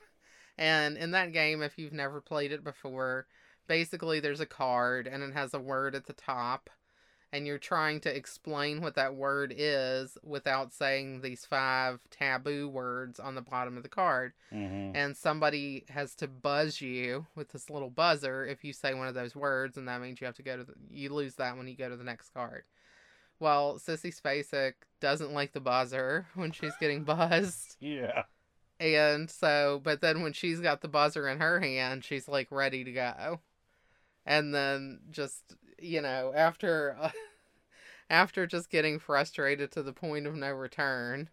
Speaker 2: and in that game if you've never played it before basically there's a card and it has a word at the top and you're trying to explain what that word is without saying these five taboo words on the bottom of the card.
Speaker 1: Hmm
Speaker 2: and somebody has to buzz you with this little buzzer if you say one of those words and that means you have to go to the, you lose that when you go to the next card. Well sissy spacek doesn't like the buzzer when she's getting buzzed.
Speaker 1: Yeah.
Speaker 2: and so but then when she's got the buzzer in her hand she's like ready to go. And then just you know after after just getting frustrated to the point of no return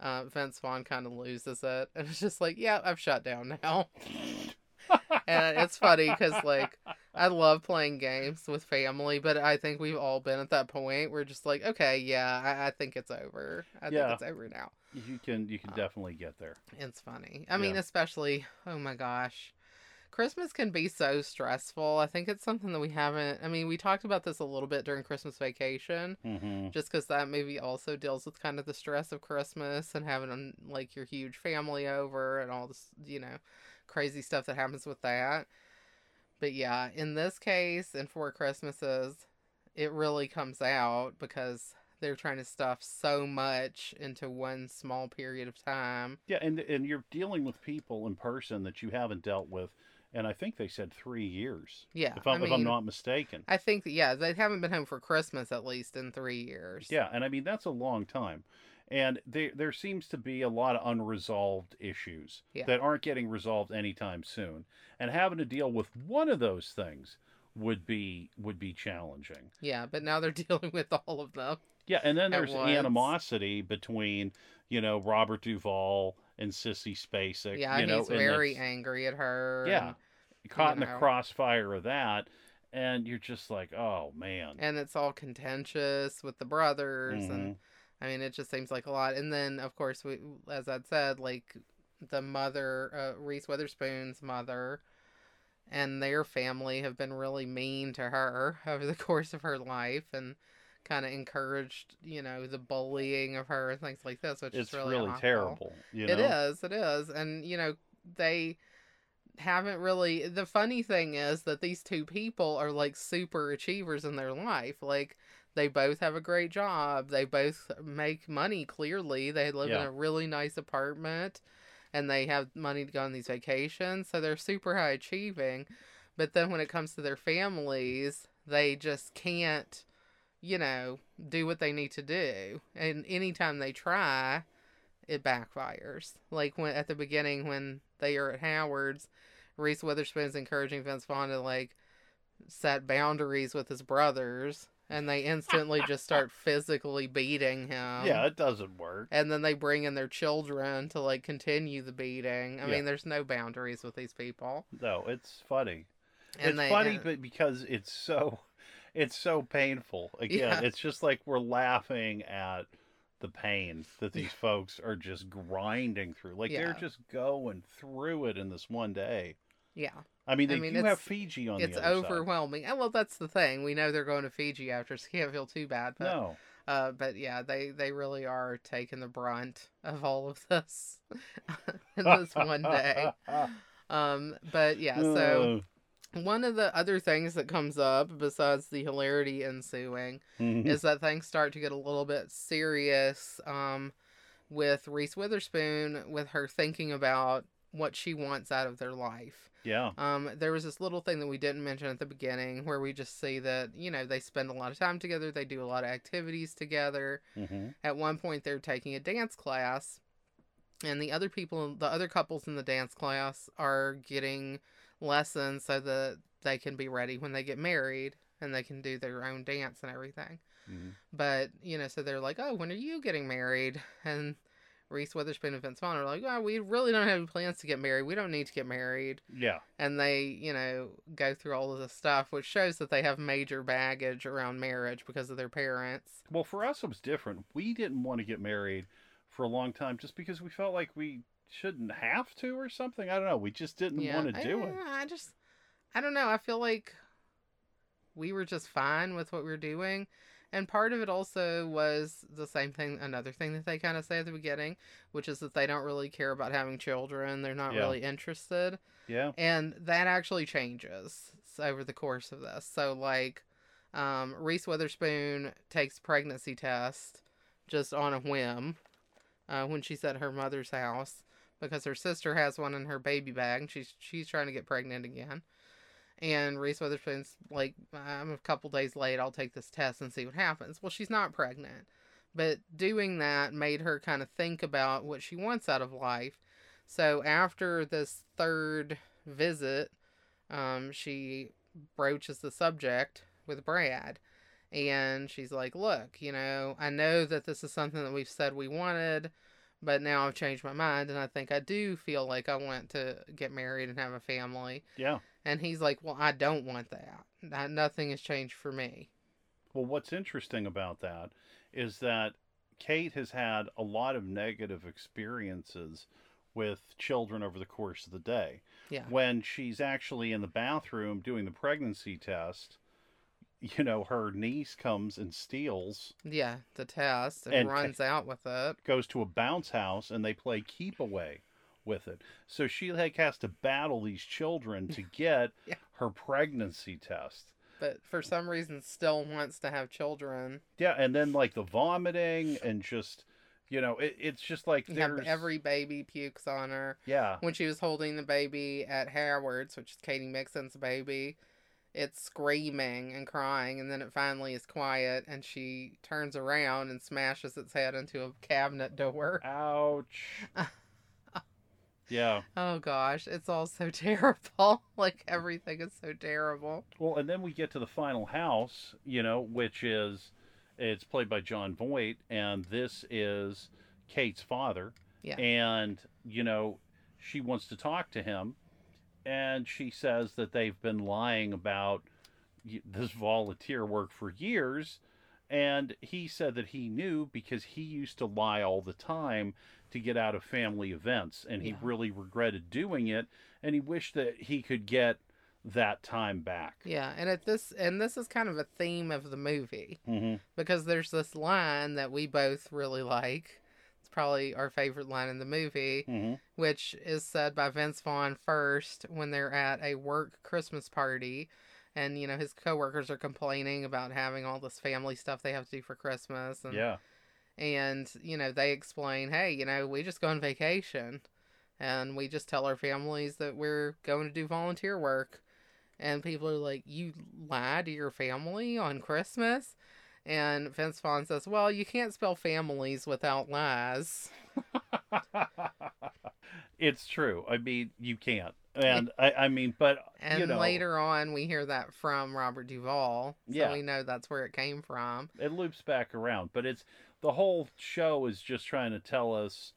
Speaker 2: uh, Vince Vaughn kind of loses it, and it's just like, yeah, I've shut down now. and it's funny because like I love playing games with family, but I think we've all been at that point. We're just like, okay, yeah, I, I think it's over. I
Speaker 1: Yeah.
Speaker 2: think it's over now.
Speaker 1: You can you can
Speaker 2: Uh,
Speaker 1: definitely get there.
Speaker 2: It's funny. I mean, especially, oh my gosh. Christmas can be so stressful. I think it's something that we haven't. I mean, we talked about this a little bit during Christmas vacation,
Speaker 1: hmm
Speaker 2: just because that movie also deals with kind of the stress of Christmas and having um, like your huge family over and all this, you know, crazy stuff that happens with that. But yeah, in this case, and for Christmases, it really comes out because they're trying to stuff so much into one small period of time.
Speaker 1: Yeah, and and you're dealing with people in person that you haven't dealt with, and I think they said three years.
Speaker 2: Yeah,
Speaker 1: If I'm
Speaker 2: I
Speaker 1: if I'm not mistaken.
Speaker 2: I think that, yeah, they haven't been home for Christmas at least in three years.
Speaker 1: Yeah, and I mean that's a long time. And there there seems to be a lot of unresolved issues
Speaker 2: Yeah.
Speaker 1: that aren't getting resolved anytime soon. And having to deal with one of those things would be would be challenging.
Speaker 2: Yeah, but now they're dealing with all of them.
Speaker 1: Yeah, and then there's
Speaker 2: once.
Speaker 1: animosity between, you know, Robert Duvall and Sissy Spacek.
Speaker 2: Yeah,
Speaker 1: you know,
Speaker 2: he's very angry at her.
Speaker 1: Yeah.
Speaker 2: and-
Speaker 1: caught in
Speaker 2: you
Speaker 1: the crossfire of that, and you're just like, oh man.
Speaker 2: and it's all contentious with the brothers and
Speaker 1: Mhm.
Speaker 2: i mean it just seems like a lot and then of course we as i'd said like the mother uh, reese witherspoon's mother and their family have been really mean to her over the course of her life and kind of encouraged, you know, the bullying of her and things like this, which
Speaker 1: it's
Speaker 2: is really,
Speaker 1: really
Speaker 2: awful.
Speaker 1: terrible. You know?
Speaker 2: It is, it is. And, you know, they haven't really. The funny thing is that these two people are like super achievers in their life. Like, they both have a great job. They both make money, clearly. They live in a really nice apartment and they have money to go on these vacations. So they're super high achieving. But then when it comes to their families, they just can't, you know, do what they need to do. And anytime they try, it backfires. Like when at the beginning when they are at Howard's, Reese Witherspoon's encouraging Vince Vaughn to like set boundaries with his brothers, and they instantly just start physically beating him.
Speaker 1: yeah, it doesn't work.
Speaker 2: And then they bring in their children to like continue the beating. I
Speaker 1: Yeah.
Speaker 2: mean, there's no boundaries with these people.
Speaker 1: No, it's funny.
Speaker 2: And
Speaker 1: it's
Speaker 2: they,
Speaker 1: funny,
Speaker 2: uh,
Speaker 1: but because it's so, it's so painful. Again,
Speaker 2: Yeah.
Speaker 1: it's just like we're laughing at the pain that these folks are just grinding through. Like they're just going through it in this one day.
Speaker 2: yeah,
Speaker 1: I mean,
Speaker 2: I
Speaker 1: they
Speaker 2: mean,
Speaker 1: do have Fiji on
Speaker 2: it's overwhelming. And well, that's the thing. We know they're going to Fiji after, so you can't feel too bad. But
Speaker 1: No,
Speaker 2: Uh, but yeah, they they really are taking the brunt of all of this in this one day. Um, but yeah, so one of the other things that comes up besides the hilarity ensuing
Speaker 1: Mhm.
Speaker 2: is that things start to get a little bit serious. Um, with Reese Witherspoon, with her thinking about what she wants out of their life.
Speaker 1: yeah,
Speaker 2: Um, there was this little thing that we didn't mention at the beginning where we just see that, you know, they spend a lot of time together, they do a lot of activities together.
Speaker 1: hmm
Speaker 2: At one point, they're taking a dance class, and the other people, the other couples in the dance class, are getting lessons so that they can be ready when they get married and they can do their own dance and everything.
Speaker 1: hmm
Speaker 2: But, you know, so they're like, oh, when are you getting married? And Reese Witherspoon and Vince Vaughn are like, well, we really don't have any plans to get married. We don't need to get married
Speaker 1: yeah,
Speaker 2: and they you know go through all of this stuff which shows that they have major baggage around marriage because of their parents
Speaker 1: Well, for us, it was different. We didn't want to get married for a long time just because we felt like we shouldn't have to or something. I don't know. We just didn't
Speaker 2: yeah
Speaker 1: want to do it.
Speaker 2: I, I just i don't know i feel like we were just fine with what we were doing and part of it also was the same thing another thing that they kind of say at the beginning which is that they don't really care about having children they're not
Speaker 1: Yeah.
Speaker 2: really interested
Speaker 1: Yeah.
Speaker 2: and that actually changes over the course of this. So like, um, Reese Witherspoon takes pregnancy test just on a whim uh, when she's at her mother's house because her sister has one in her baby bag. She's she's trying to get pregnant again, and Reese Witherspoon's like, I'm a couple days late. I'll take this test and see what happens. Well, she's not pregnant, but doing that made her kind of think about what she wants out of life. So after this third visit, um, she broaches the subject with Brad. And she's like, Look, you know, I know that this is something that we've said we wanted, but now I've changed my mind. And I think I do feel like I want to get married and have a family.
Speaker 1: Yeah.
Speaker 2: And he's like, Well, I don't want that. That- Nothing has changed for me.
Speaker 1: Well, what's interesting about that is that Kate has had a lot of negative experiences with children over the course of the day.
Speaker 2: Yeah.
Speaker 1: When she's actually in the bathroom doing the pregnancy test, you know, her niece comes and steals,
Speaker 2: Yeah, the test and,
Speaker 1: And-
Speaker 2: runs out with it.
Speaker 1: goes to a bounce house, and they play keep away with it. So she like has to battle these children to get
Speaker 2: Yeah.
Speaker 1: her pregnancy test.
Speaker 2: But for some reason, still wants to have children.
Speaker 1: Yeah, and then like the vomiting and just you know, it, it's just like
Speaker 2: Yeah,
Speaker 1: there's
Speaker 2: every baby pukes on her.
Speaker 1: yeah,
Speaker 2: when she was holding the baby at Howard's, which is Katy Mixon's baby, it's screaming and crying, and then it finally is quiet, and she turns around and smashes its head into a cabinet door.
Speaker 1: ouch. yeah.
Speaker 2: Oh gosh, it's all so terrible. like everything is so terrible.
Speaker 1: Well, and then we get to the final house, you know, which is it's played by Jon Voight, and this is Kate's father.
Speaker 2: Yeah.
Speaker 1: And, you know, she wants to talk to him, and she says that they've been lying about this volunteer work for years. And he said that he knew because he used to lie all the time to get out of family events, and he
Speaker 2: Yeah.
Speaker 1: really regretted doing it, and he wished that he could get that time back.
Speaker 2: Yeah, and at this and this is kind of a theme of the movie
Speaker 1: hmm
Speaker 2: because there's this line that we both really like. It's probably our favorite line in the movie,
Speaker 1: hmm
Speaker 2: which is said by Vince Vaughn first when they're at a work Christmas party and you know his coworkers are complaining about having all this family stuff they have to do for Christmas and
Speaker 1: Yeah.
Speaker 2: and you know they explain hey you know we just go on vacation and we just tell our families that we're going to do volunteer work. And people are like you lie to your family on christmas and vince vaughn says well you can't spell families without lies
Speaker 1: it's true. I mean, you can't. And I, I mean, but
Speaker 2: and
Speaker 1: you know,
Speaker 2: later on we hear that from robert duvall so
Speaker 1: Yeah.
Speaker 2: we know that's where it came from
Speaker 1: it loops back around. But it's the whole show is just trying to tell us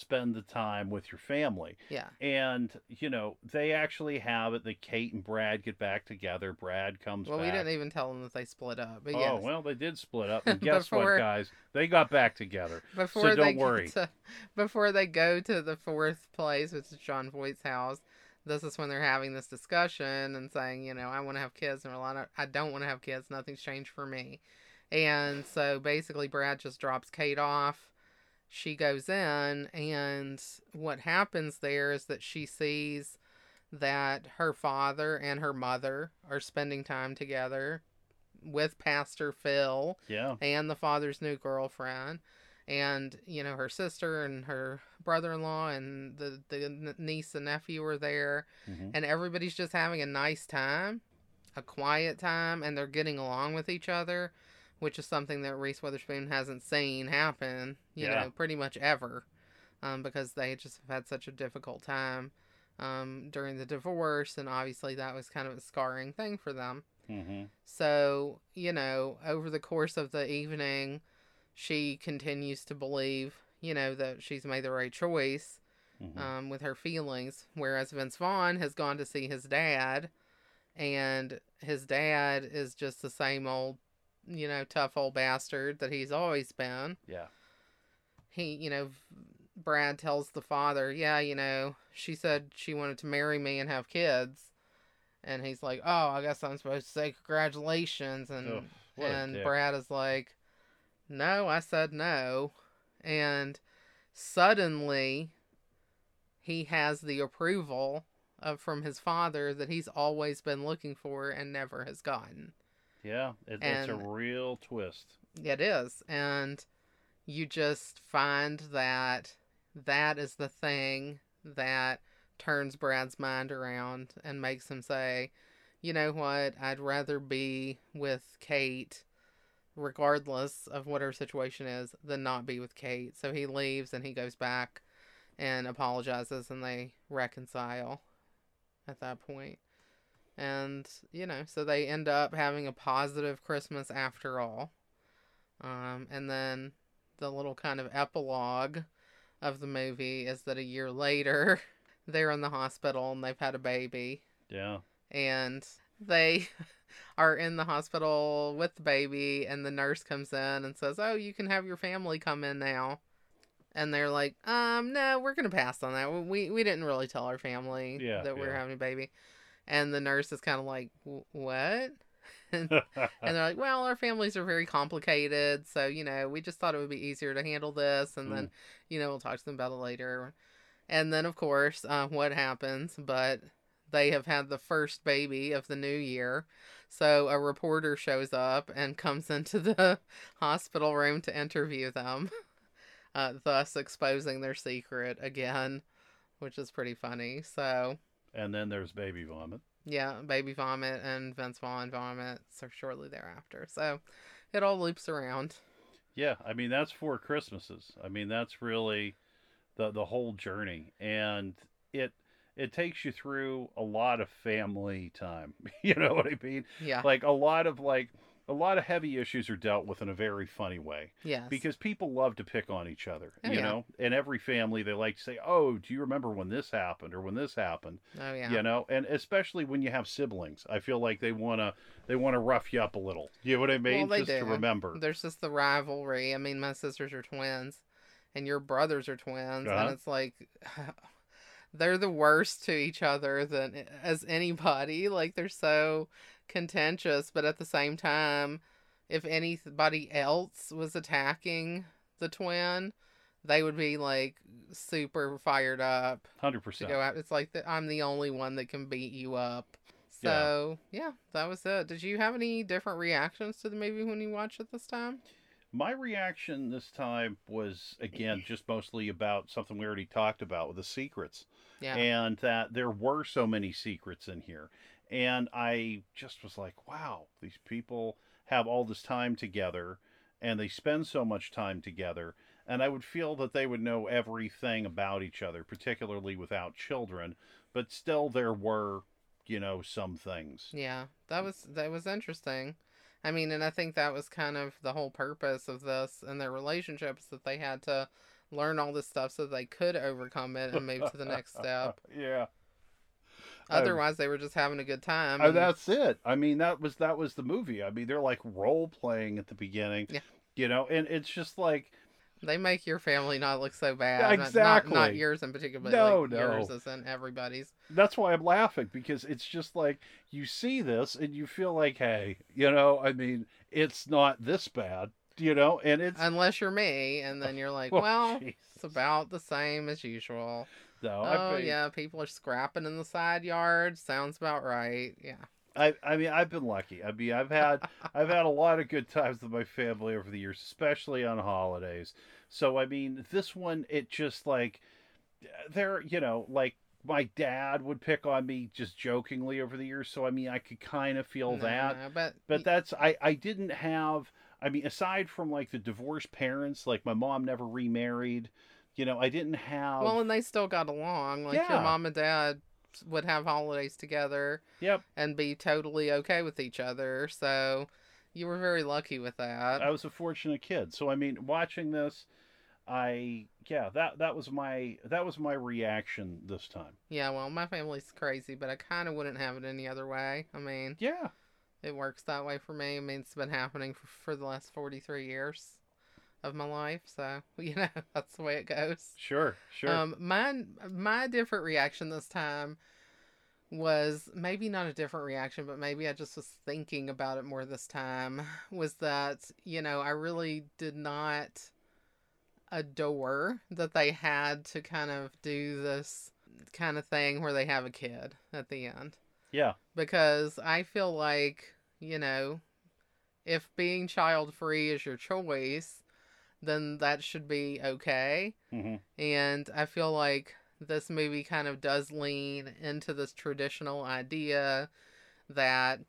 Speaker 1: spend the time with your family.
Speaker 2: yeah
Speaker 1: And you know, they actually have it that Kate and Brad get back together. Brad comes
Speaker 2: well
Speaker 1: back.
Speaker 2: we didn't even tell them that they split up but
Speaker 1: Oh
Speaker 2: yes
Speaker 1: well, they did split up, and guess
Speaker 2: Before-
Speaker 1: what, guys? They got back together.
Speaker 2: before they
Speaker 1: don't worry.
Speaker 2: to- before they go to the fourth place, which is Jon Voight's house, this is when they're having this discussion and saying, you know, I want to have kids, and a lot of I don't want to have kids. Nothing's changed for me, and so basically, Brad just drops Kate off. She goes in, and what happens there is that she sees that her father and her mother are spending time together with Pastor Phil
Speaker 1: Yeah,
Speaker 2: and the father's new girlfriend and you know her sister and her brother-in-law and the the niece and nephew are there
Speaker 1: hmm
Speaker 2: and everybody's just having a nice time a quiet time and they're getting along with each other which is something that Reese Witherspoon hasn't seen happen you
Speaker 1: Yeah.
Speaker 2: know pretty much ever um, because they just have had such a difficult time um, during the divorce and obviously that was kind of a scarring thing for them
Speaker 1: hmm
Speaker 2: so, you know, over the course of the evening, she continues to believe, you know, that she's made the right choice
Speaker 1: hmm
Speaker 2: um, with her feelings. Whereas Vince Vaughn has gone to see his dad, and his dad is just the same old, you know, tough old bastard that he's always been.
Speaker 1: yeah,
Speaker 2: He, you know, Brad tells the father, yeah, you know, she said she wanted to marry me and have kids. And he's like, oh, I guess I'm supposed to say congratulations. And
Speaker 1: a
Speaker 2: and. Brad is like, "No, I said no." And suddenly he has the approval of from his father that he's always been looking for and never has gotten.
Speaker 1: Yeah. It, it's a real twist.
Speaker 2: It is. And you just find that that is the thing that turns Brad's mind around and makes him say, you know what, I'd rather be with Kate, regardless of what her situation is, than not be with Kate. So he leaves and he goes back and apologizes and they reconcile at that point. And, you know, so they end up having a positive Christmas after all. Um, and then the little kind of epilogue of the movie is that a year later, they're in the hospital and they've had a baby.
Speaker 1: Yeah,
Speaker 2: And they are in the hospital with the baby, and the nurse comes in and says, Oh, you can have your family come in now. And they're like, um, no, we're gonna pass on that. We we didn't really tell our family
Speaker 1: Yeah,
Speaker 2: that we're
Speaker 1: yeah.
Speaker 2: having a baby. And the nurse is kind of like, what? and they're like, well, our families are very complicated, so you know, we just thought it would be easier to handle this, and then, you know, we'll talk to them about it later. And then, of course, uh, what happens? But they have had the first baby of the new year, so a reporter shows up and comes into the hospital room to interview them, uh, thus exposing their secret again, which is pretty funny. So.
Speaker 1: And then there's baby vomit.
Speaker 2: Yeah, Baby Vomit and Vince Vaughn Vomit so shortly thereafter. So it all loops around.
Speaker 1: Yeah, I mean that's four Christmases. I mean that's really the the whole journey, and it it takes you through a lot of family time. You know what I mean?
Speaker 2: Yeah.
Speaker 1: Like a lot of like a lot of heavy issues are dealt with in a very funny way
Speaker 2: yes.
Speaker 1: because people love to pick on each other.
Speaker 2: Oh,
Speaker 1: you
Speaker 2: yeah.
Speaker 1: know, in every family they like to say, "Oh, do you remember when this happened or when this happened?"
Speaker 2: oh yeah.
Speaker 1: You know, and especially when you have siblings, I feel like they wanna they wanna rough you up a little. You know what I mean?
Speaker 2: they
Speaker 1: Just to remember.
Speaker 2: There's just the rivalry. I mean, my sisters are twins, and your brothers are twins,
Speaker 1: Uh-huh.
Speaker 2: and it's like they're the worst to each other than as anybody. Like they're so contentious, but at the same time, if anybody else was attacking the twin, they would be like super fired up
Speaker 1: Hundred percent.
Speaker 2: go out. It's like the, I'm the only one that can beat you up. So yeah, that was it. Did you have any different reactions to the movie when you watched it this time?
Speaker 1: My reaction this time was again just mostly about something we already talked about with the secrets.
Speaker 2: Yeah.
Speaker 1: and that there were so many secrets in here. And I just was like, wow, these people have all this time together and they spend so much time together. And I would feel that they would know everything about each other, particularly without children. But still, there were, you know, some things.
Speaker 2: Yeah, that was that was interesting. I mean, and I think that was kind of the whole purpose of this and their relationships that they had to learn all this stuff so they could overcome it and move to the next step.
Speaker 1: yeah. Um,
Speaker 2: Otherwise, they were just having a good time.
Speaker 1: Oh,
Speaker 2: and-
Speaker 1: that's it. I mean, that was that was the movie. I mean, they're like role playing at the beginning.
Speaker 2: Yeah.
Speaker 1: You know, and it's just like
Speaker 2: They make your family not look so bad.
Speaker 1: Yeah,
Speaker 2: Not- Not, not, yours in particular, but
Speaker 1: No,
Speaker 2: like
Speaker 1: no.
Speaker 2: yours in everybody's.
Speaker 1: that's why I'm laughing because it's just like you see this and you feel like, hey, you know, I mean, it's not this bad, you know, and it's
Speaker 2: Unless you're me, and then you're like,
Speaker 1: Oh,
Speaker 2: well,
Speaker 1: Jesus.
Speaker 2: it's about the same as usual.
Speaker 1: I
Speaker 2: Oh,
Speaker 1: mean,
Speaker 2: yeah, people are scrapping in the side yard. Sounds about right. Yeah.
Speaker 1: I, I mean, I've been lucky. I mean, I've had I've had a lot of good times with my family over the years, especially on holidays. So I mean, this one, it just like there, you know, like my dad would pick on me just jokingly over the years. So I mean, I could kind of feel
Speaker 2: No,
Speaker 1: that.
Speaker 2: no, but
Speaker 1: but that's I I didn't have I mean aside from like the divorced parents like my mom never remarried you know I didn't have
Speaker 2: Well, and they still got along. Like
Speaker 1: Yeah.
Speaker 2: your mom and dad would have holidays together
Speaker 1: yep
Speaker 2: and be totally okay with each other. So you were very lucky with that.
Speaker 1: I was a fortunate kid so I mean watching this I yeah that that was my that was my reaction this time
Speaker 2: yeah, well, my family's crazy, but I kind of wouldn't have it any other way. I mean,
Speaker 1: yeah
Speaker 2: it works that way for me. I mean, it's been happening for, for the last 43 years of my life. So, you know, that's the way it goes.
Speaker 1: sure sure
Speaker 2: Um, my my different reaction this time was maybe not a different reaction, but maybe I just was thinking about it more this time. Was that you know I really did not adore that they had to kind of do this kind of thing where they have a kid at the end
Speaker 1: yeah
Speaker 2: because I feel like, you know, if being child free is your choice, then that should be okay.
Speaker 1: hmm
Speaker 2: And I feel like this movie kind of does lean into this traditional idea that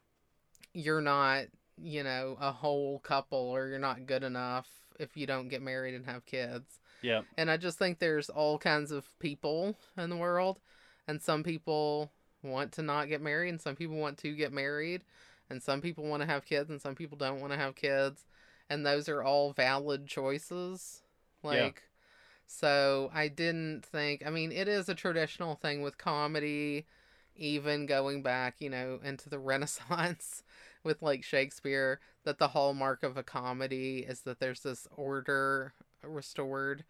Speaker 2: you're not, you know, a whole couple or you're not good enough if you don't get married and have kids.
Speaker 1: yeah
Speaker 2: And I just think there's all kinds of people in the world, and some people want to not get married, and some people want to get married, and some people want to have kids, and some people don't want to have kids, and those are all valid choices. Like, so I didn't think, I mean, it is a traditional thing with comedy, even going back, you know, into the Renaissance with like Shakespeare, that the hallmark of a comedy is that there's this order restored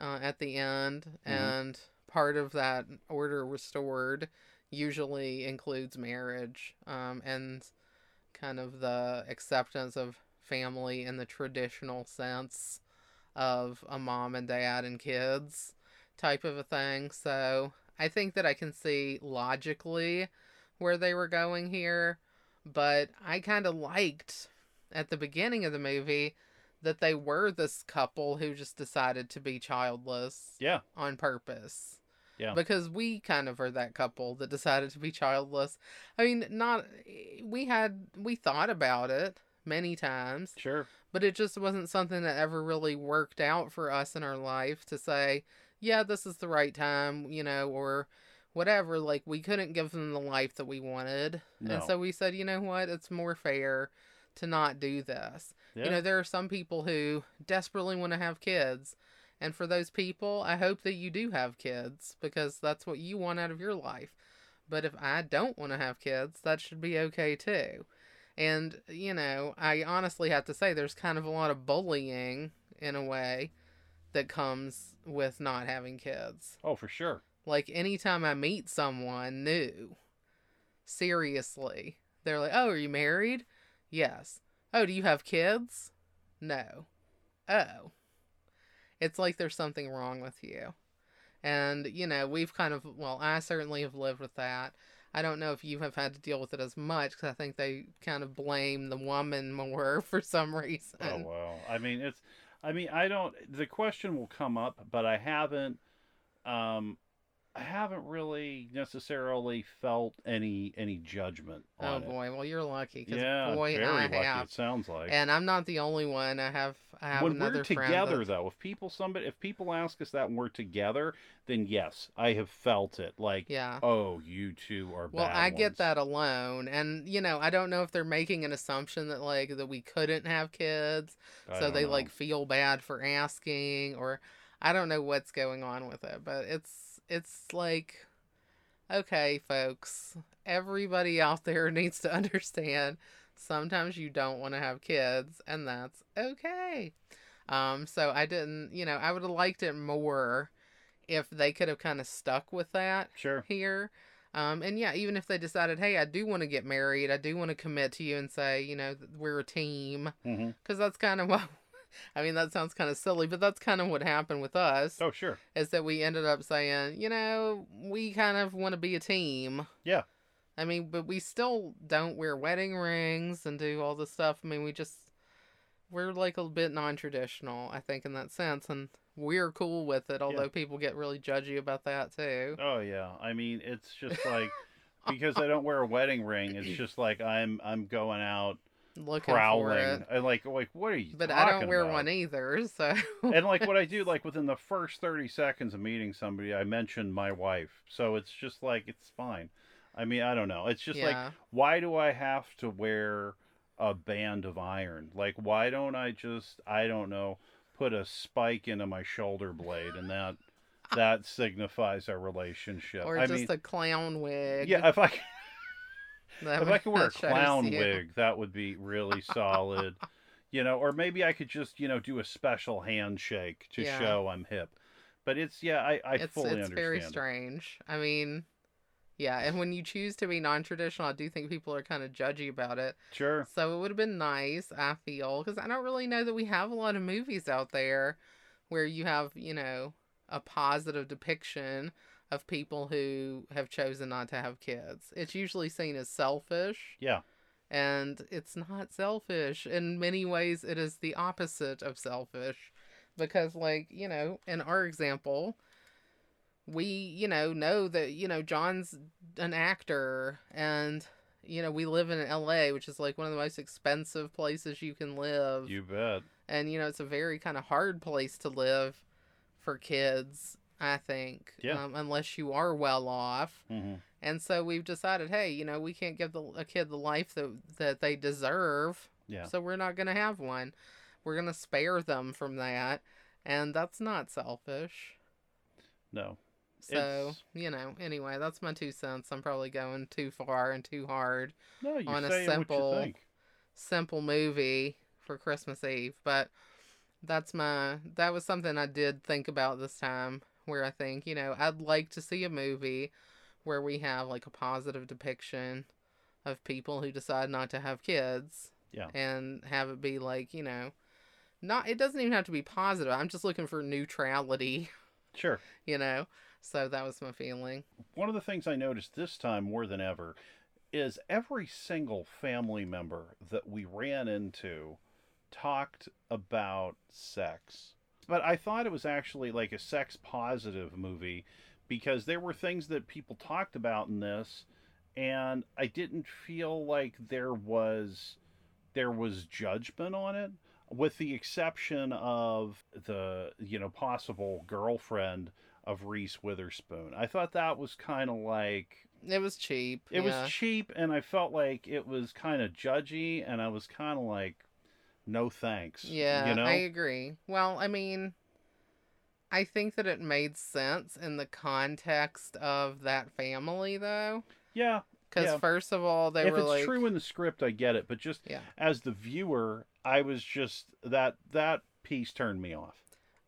Speaker 2: uh, at the end,
Speaker 1: Mhm.
Speaker 2: and part of that order restored usually includes marriage um, and kind of the acceptance of family in the traditional sense of a mom and dad and kids type of a thing. So I think that I can see logically where they were going here, but I kind of liked at the beginning of the movie that they were this couple who just decided to be childless
Speaker 1: yeah
Speaker 2: on purpose.
Speaker 1: Yeah.
Speaker 2: Because we kind of are that couple that decided to be childless. I mean, not we had we thought about it many times,
Speaker 1: sure
Speaker 2: but it just wasn't something that ever really worked out for us in our life to say, yeah, this is the right time, you know, or whatever. Like we couldn't give them the life that we wanted.
Speaker 1: no
Speaker 2: And so we said, you know what? It's more fair to not do this.
Speaker 1: yeah
Speaker 2: You know, there are some people who desperately want to have kids. And for those people, I hope that you do have kids because that's what you want out of your life. But if I don't want to have kids, that should be okay too. And, you know, I honestly have to say there's kind of a lot of bullying in a way that comes with not having kids.
Speaker 1: Oh, for sure.
Speaker 2: Like anytime I meet someone new, seriously, they're like, "Oh, are you married?" Yes. "Oh, do you have kids?" No. Oh. It's like there's something wrong with you. And, you know, we've kind of, well, I certainly have lived with that. I don't know if you have had to deal with it as much because I think they kind of blame the woman more for some reason.
Speaker 1: Oh well, I mean it's, I mean I don't. The question will come up, but I haven't, um, I haven't really necessarily felt any any judgment
Speaker 2: Oh
Speaker 1: on it.
Speaker 2: boy, well you're lucky because
Speaker 1: Yeah,
Speaker 2: boy,
Speaker 1: very
Speaker 2: I
Speaker 1: lucky.
Speaker 2: have,
Speaker 1: It sounds like.
Speaker 2: and I'm not the only one. I have, I have
Speaker 1: when
Speaker 2: another
Speaker 1: we're together
Speaker 2: that-
Speaker 1: though if people somebody if people ask us that when we're together then yes i have felt it like
Speaker 2: yeah.
Speaker 1: oh you two are
Speaker 2: Well, I get that alone, and you know, I don't know if they're making an assumption that like that we couldn't have kids,
Speaker 1: I
Speaker 2: so they
Speaker 1: know.
Speaker 2: like feel bad for asking, or I don't know what's going on with it, but it's it's like, okay, folks, everybody out there needs to understand. Sometimes you don't want to have kids, and that's okay. Um, so I didn't, you know, I would have liked it more if they could have kind of stuck with that
Speaker 1: sure
Speaker 2: here. Um, and yeah, even if they decided, hey, I do want to get married, I do want to commit to you and say, you know, we're a team, because that's kind of what. I mean, that sounds kind of silly, but that's kind of what happened with us.
Speaker 1: oh sure
Speaker 2: Is that we ended up saying, you know, we kind of want to be a team.
Speaker 1: Yeah.
Speaker 2: I mean, but we still don't wear wedding rings and do all this stuff. I mean, we just we're like a bit non-traditional, I think, in that sense, and we're cool with it. Although people get really judgy about that too.
Speaker 1: oh yeah i mean it's just like because i don't wear a wedding ring it's just like i'm i'm going out
Speaker 2: Looking for
Speaker 1: prowling
Speaker 2: it.
Speaker 1: and like like what are you
Speaker 2: But I don't wear
Speaker 1: about?
Speaker 2: one either, so
Speaker 1: and like what I do, like within the first thirty seconds of meeting somebody, I mention my wife. So it's just like it's fine. I mean, I don't know. It's just like why do I have to wear a band of iron? Like why don't I just I don't know, put a spike into my shoulder blade and that that signifies our relationship.
Speaker 2: or
Speaker 1: I
Speaker 2: just
Speaker 1: mean,
Speaker 2: a clown wig.
Speaker 1: yeah, if I
Speaker 2: that
Speaker 1: if I could wear a clown wig, that would be really solid. you know, or maybe I could just, you know, do a special handshake to
Speaker 2: Yeah.
Speaker 1: show I'm hip. But it's yeah, I, I
Speaker 2: it's
Speaker 1: fully
Speaker 2: it's
Speaker 1: understand.
Speaker 2: very
Speaker 1: it.
Speaker 2: strange. I mean, yeah, and when you choose to be non-traditional, I do think people are kind of judgy about it.
Speaker 1: Sure.
Speaker 2: So it would have been nice, I feel, because I don't really know that we have a lot of movies out there where you have, you know, a positive depiction of people who have chosen not to have kids. It's usually seen as selfish.
Speaker 1: Yeah.
Speaker 2: And it's not selfish. In many ways, it is the opposite of selfish. Because, like, you know, in our example, we, you know, know that, you know, John's an actor and, you know, we live in LA, which is like one of the most expensive places you can live.
Speaker 1: You bet.
Speaker 2: And, you know, it's a very kind of hard place to live for kids, I think.
Speaker 1: Yeah.
Speaker 2: Um, unless you are well off.
Speaker 1: hmm
Speaker 2: And so we've decided, hey, you know, we can't give the, a kid the life that that they deserve.
Speaker 1: Yeah.
Speaker 2: So we're not going to have one. We're going to spare them from that, and that's not selfish.
Speaker 1: No.
Speaker 2: So,
Speaker 1: It's-
Speaker 2: you know, anyway, that's my two cents. I'm probably going too far and too hard.
Speaker 1: No,
Speaker 2: On a simple-
Speaker 1: what you think.
Speaker 2: Simple movie for Christmas Eve, but that's my that was something I did think about this time where I think, you know, I'd like to see a movie where we have like a positive depiction of people who decide not to have kids.
Speaker 1: Yeah.
Speaker 2: And have it be like, you know, not it doesn't even have to be positive. I'm just looking for neutrality,
Speaker 1: Sure.
Speaker 2: you know. So that was my feeling.
Speaker 1: One of the things I noticed this time more than ever is every single family member that we ran into talked about sex. But I thought it was actually like a sex positive movie because there were things that people talked about in this and I didn't feel like there was there was judgment on it with the exception of the you know possible girlfriend of Reese Witherspoon. I thought that was kind of like
Speaker 2: It was cheap.
Speaker 1: it
Speaker 2: yeah.
Speaker 1: was cheap and I felt like it was kind of judgy and I was kind of like no thanks.
Speaker 2: Yeah,
Speaker 1: you know?
Speaker 2: I agree. Well, I mean, I think that it made sense in the context of that family, though.
Speaker 1: yeah.
Speaker 2: Because
Speaker 1: Yeah.
Speaker 2: first of all, they
Speaker 1: if
Speaker 2: were
Speaker 1: it's
Speaker 2: like,
Speaker 1: true in the script, I get it, but just
Speaker 2: Yeah.
Speaker 1: as the viewer, I was just that that piece turned me off.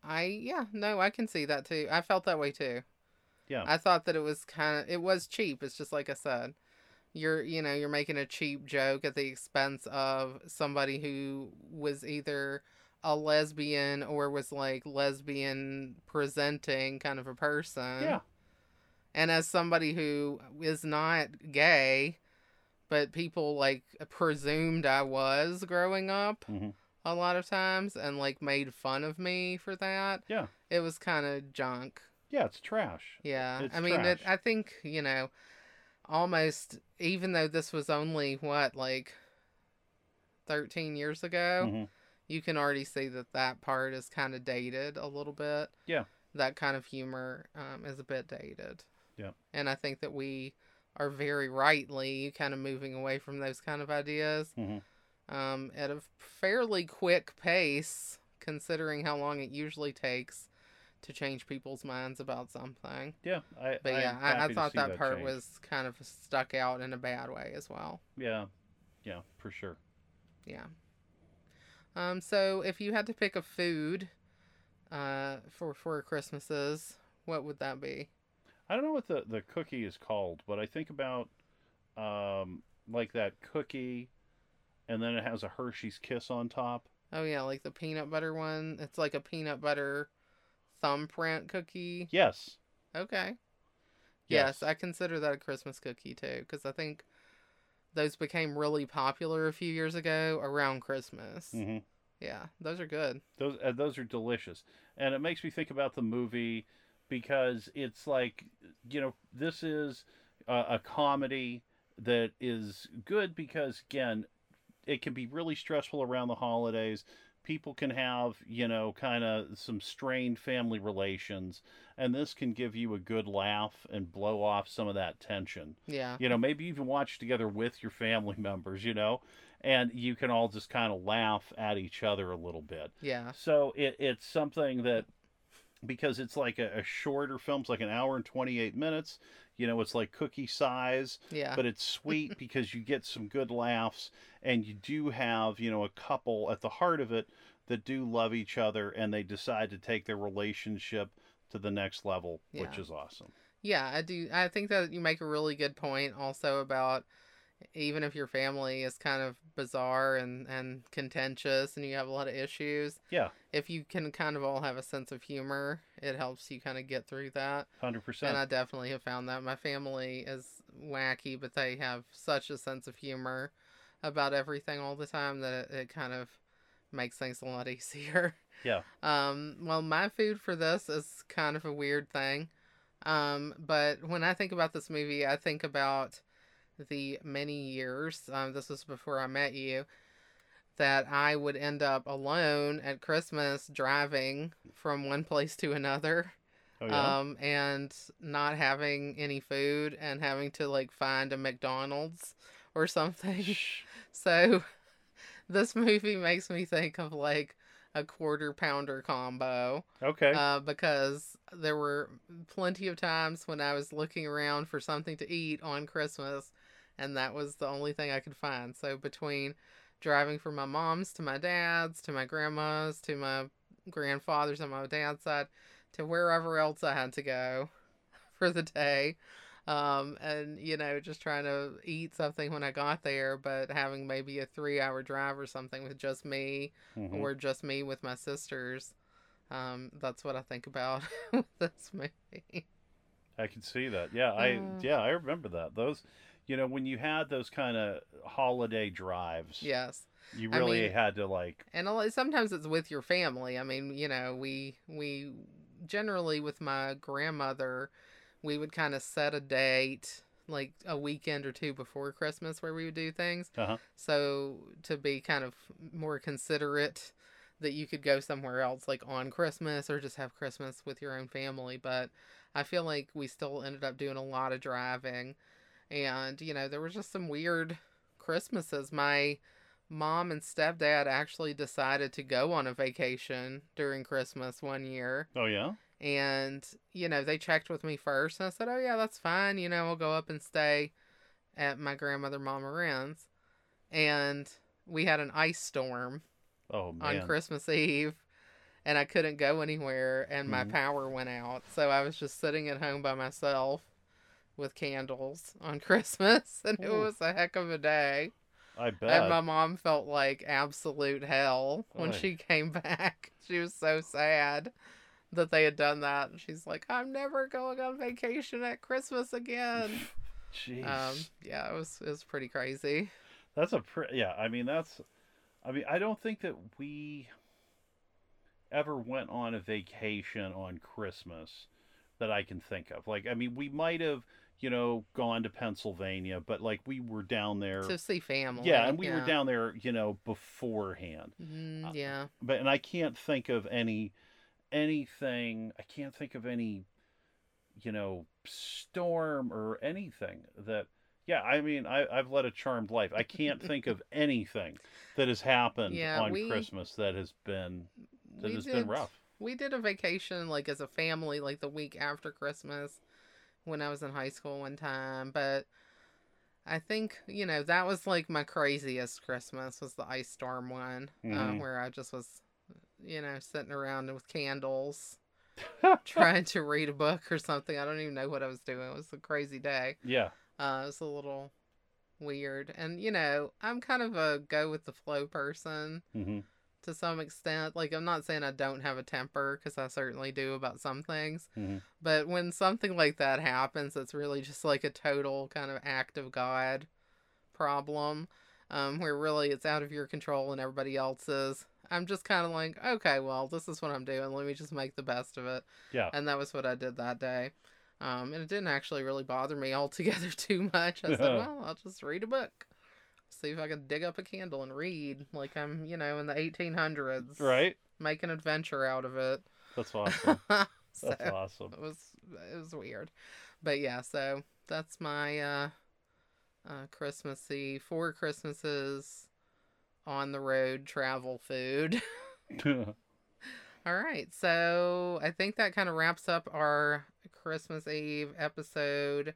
Speaker 2: I yeah, no, I can see that too. I felt that way too.
Speaker 1: Yeah.
Speaker 2: I thought that it was kind of it was cheap. It's just like I said. You're you know, you're making a cheap joke at the expense of somebody who was either a lesbian or was like lesbian presenting kind of a person.
Speaker 1: Yeah.
Speaker 2: And as somebody who is not gay, but people like presumed I was growing up
Speaker 1: hmm
Speaker 2: a lot of times and like made fun of me for that.
Speaker 1: Yeah.
Speaker 2: It was kind of junk.
Speaker 1: Yeah, it's trash.
Speaker 2: Yeah.
Speaker 1: It's
Speaker 2: I mean, it. I think, you know, almost even though this was only what like 13 years ago,
Speaker 1: Mhm.
Speaker 2: you can already see that that part is kind of dated a little bit.
Speaker 1: Yeah.
Speaker 2: That kind of humor um, is a bit dated.
Speaker 1: Yeah.
Speaker 2: And I think that we are very rightly kind of moving away from those kind of ideas
Speaker 1: Mhm.
Speaker 2: um, at a fairly quick pace, considering how long it usually takes to change people's minds about something.
Speaker 1: Yeah. I,
Speaker 2: But yeah, I, I thought
Speaker 1: see
Speaker 2: that, part
Speaker 1: change.
Speaker 2: was kind of stuck out in a bad way as well.
Speaker 1: Yeah. Yeah, for sure.
Speaker 2: Yeah. Um. So if you had to pick a food, uh, for for Christmases, what would that be?
Speaker 1: I don't know what the, the cookie is called, but I think about um, like that cookie, and then it has a Hershey's Kiss on top.
Speaker 2: Oh yeah, like the peanut butter one. It's like a peanut butter thumbprint cookie.
Speaker 1: Yes.
Speaker 2: Okay. Yes, I consider that a Christmas cookie too, because I think those became really popular a few years ago around Christmas.
Speaker 1: hmm
Speaker 2: Yeah, those are good.
Speaker 1: Those uh, those are delicious, and it makes me think about the movie because it's like you know this is a comedy that is good because again it can be really stressful around the holidays people can have you know kind of some strained family relations and this can give you a good laugh and blow off some of that tension
Speaker 2: Yeah.
Speaker 1: you know maybe even watch together with your family members you know and you can all just kind of laugh at each other a little bit
Speaker 2: Yeah.
Speaker 1: so it, it's something that because it's like a, a shorter film it's like an hour and 28 minutes you know it's like cookie size
Speaker 2: Yeah.
Speaker 1: but it's sweet because you get some good laughs and you do have you know a couple at the heart of it that do love each other and they decide to take their relationship to the next level which is awesome
Speaker 2: Yeah, I do. I think that you make a really good point also about even if your family is kind of bizarre and, and contentious and you have a lot of issues,
Speaker 1: yeah
Speaker 2: if you can kind of all have a sense of humor, it helps you kind of get through that.
Speaker 1: 100%
Speaker 2: And I definitely have found that. My family is wacky, but they have such a sense of humor about everything all the time that it, it kind of makes things a lot easier.
Speaker 1: Yeah.
Speaker 2: Um, well, my food for this is kind of a weird thing. Um, but when I think about this movie, I think about the many years, um, this was before I met you, that I would end up alone at Christmas driving from one place to another
Speaker 1: oh yeah
Speaker 2: um, and not having any food and having to like find a McDonald's or something.
Speaker 1: Shh.
Speaker 2: So this movie makes me think of like a quarter pounder combo
Speaker 1: okay
Speaker 2: uh, because there were plenty of times when I was looking around for something to eat on Christmas and that was the only thing I could find. So between driving from my mom's to my dad's to my grandma's to my grandfather's on my dad's side to wherever else I had to go for the day. Um, and you know, just trying to eat something when I got there, but having maybe a three hour drive or something with just me
Speaker 1: Mhm.
Speaker 2: or just me with my sisters. Um, that's what I think about with this movie.
Speaker 1: I can see that. Yeah, I
Speaker 2: Uh.
Speaker 1: yeah, I remember that. Those you know, when you had those kind of holiday drives,
Speaker 2: Yes.
Speaker 1: you
Speaker 2: I
Speaker 1: really
Speaker 2: mean-
Speaker 1: had to like
Speaker 2: and a lot- sometimes it's with your family. I mean, you know, we we generally with my grandmother, we would kind of set a date like a weekend or two before Christmas where we would do things.
Speaker 1: uh-huh.
Speaker 2: So to be kind of more considerate that you could go somewhere else like on Christmas or just have Christmas with your own family, but I feel like we still ended up doing a lot of driving and you know, there was just some weird Christmases. My mom and stepdad actually decided to go on a vacation during Christmas one year.
Speaker 1: Oh yeah.
Speaker 2: And, you know, they checked with me first. And I said, oh, yeah, that's fine. You know, we'll go up and stay at my grandmother, Mama Wren's. And we had an ice storm
Speaker 1: Oh man.
Speaker 2: on Christmas Eve. and I couldn't go anywhere, and my
Speaker 1: Mhm.
Speaker 2: power went out. So I was just sitting at home by myself with candles on Christmas, and it
Speaker 1: Ooh.
Speaker 2: was a heck of a day.
Speaker 1: I bet.
Speaker 2: And my mom felt like absolute hell when
Speaker 1: Oy.
Speaker 2: she came back. She was so sad that they had done that. And she's like, I'm never going on vacation at Christmas again.
Speaker 1: Jeez.
Speaker 2: um, yeah, it was it was pretty crazy.
Speaker 1: That's a pre- yeah. I mean, that's. I mean, I don't think that we ever went on a vacation on Christmas that I can think of. Like, I mean, we might have, you know, gone to Pennsylvania, but like we were down there.
Speaker 2: To see family.
Speaker 1: yeah, and we were down there, you know, beforehand.
Speaker 2: Mm,
Speaker 1: uh,
Speaker 2: yeah.
Speaker 1: But and I can't think of any anything. I can't think of any, you know, storm or anything that. Yeah, I mean, I, I've led a charmed life. I can't think of anything that has happened
Speaker 2: Yeah,
Speaker 1: on
Speaker 2: we-
Speaker 1: Christmas that has been that has
Speaker 2: did,
Speaker 1: been rough.
Speaker 2: We did a vacation like as a family like the week after Christmas when I was in high school one time, but I think, you know, that was like my craziest Christmas was the ice storm one, uh,
Speaker 1: Mhm.
Speaker 2: where I just was, you know, sitting around with candles trying to read a book or something. I don't even know what I was doing. It was a crazy day.
Speaker 1: yeah,
Speaker 2: Uh, it was a little weird. And, you know, I'm kind of a go with the flow person
Speaker 1: hmm
Speaker 2: to some extent. Like, I'm not saying I don't have a temper because I certainly do about some things.
Speaker 1: hmm
Speaker 2: But when something like that happens, it's really just like a total kind of act of God problem um, where really it's out of your control and everybody else's. I'm just kind of like, okay, well, this is what I'm doing. Let me just make the best of it.
Speaker 1: yeah.
Speaker 2: And that was what I did that day. Um, and it didn't actually really bother me altogether too much. I said, well, I'll just read a book. See if I can dig up a candle and read like I'm, you know, in the 1800s.
Speaker 1: Right.
Speaker 2: Make an adventure out of it.
Speaker 1: That's awesome.
Speaker 2: so
Speaker 1: That's awesome.
Speaker 2: it was it was weird. But yeah, so that's my uh uh Christmassy four Christmases on the road travel food. All right. So I think that kind of wraps up our Christmas Eve episode,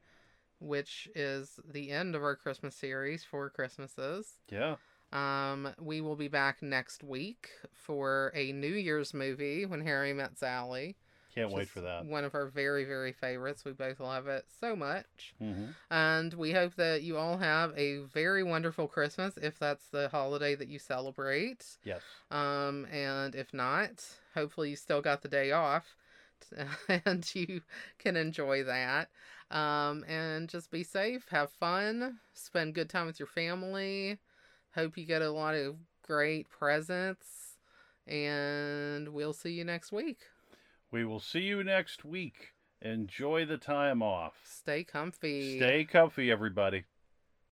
Speaker 2: which is the end of our Christmas series, four Christmases.
Speaker 1: yeah.
Speaker 2: Um, we will be back next week for a New Year's movie, When Harry Met Sally.
Speaker 1: Can't wait for that.
Speaker 2: One of our very, very favorites. We both love it so much.
Speaker 1: hmm
Speaker 2: And we hope that you all have a very wonderful Christmas if that's the holiday that you celebrate.
Speaker 1: Yes.
Speaker 2: Um, and if not, hopefully you still got the day off and you can enjoy that. Um, and just be safe, have fun, spend good time with your family. Hope you get a lot of great presents. And we'll see you next week.
Speaker 1: We will see you next week. Enjoy the time off.
Speaker 2: Stay comfy.
Speaker 1: Stay comfy, everybody.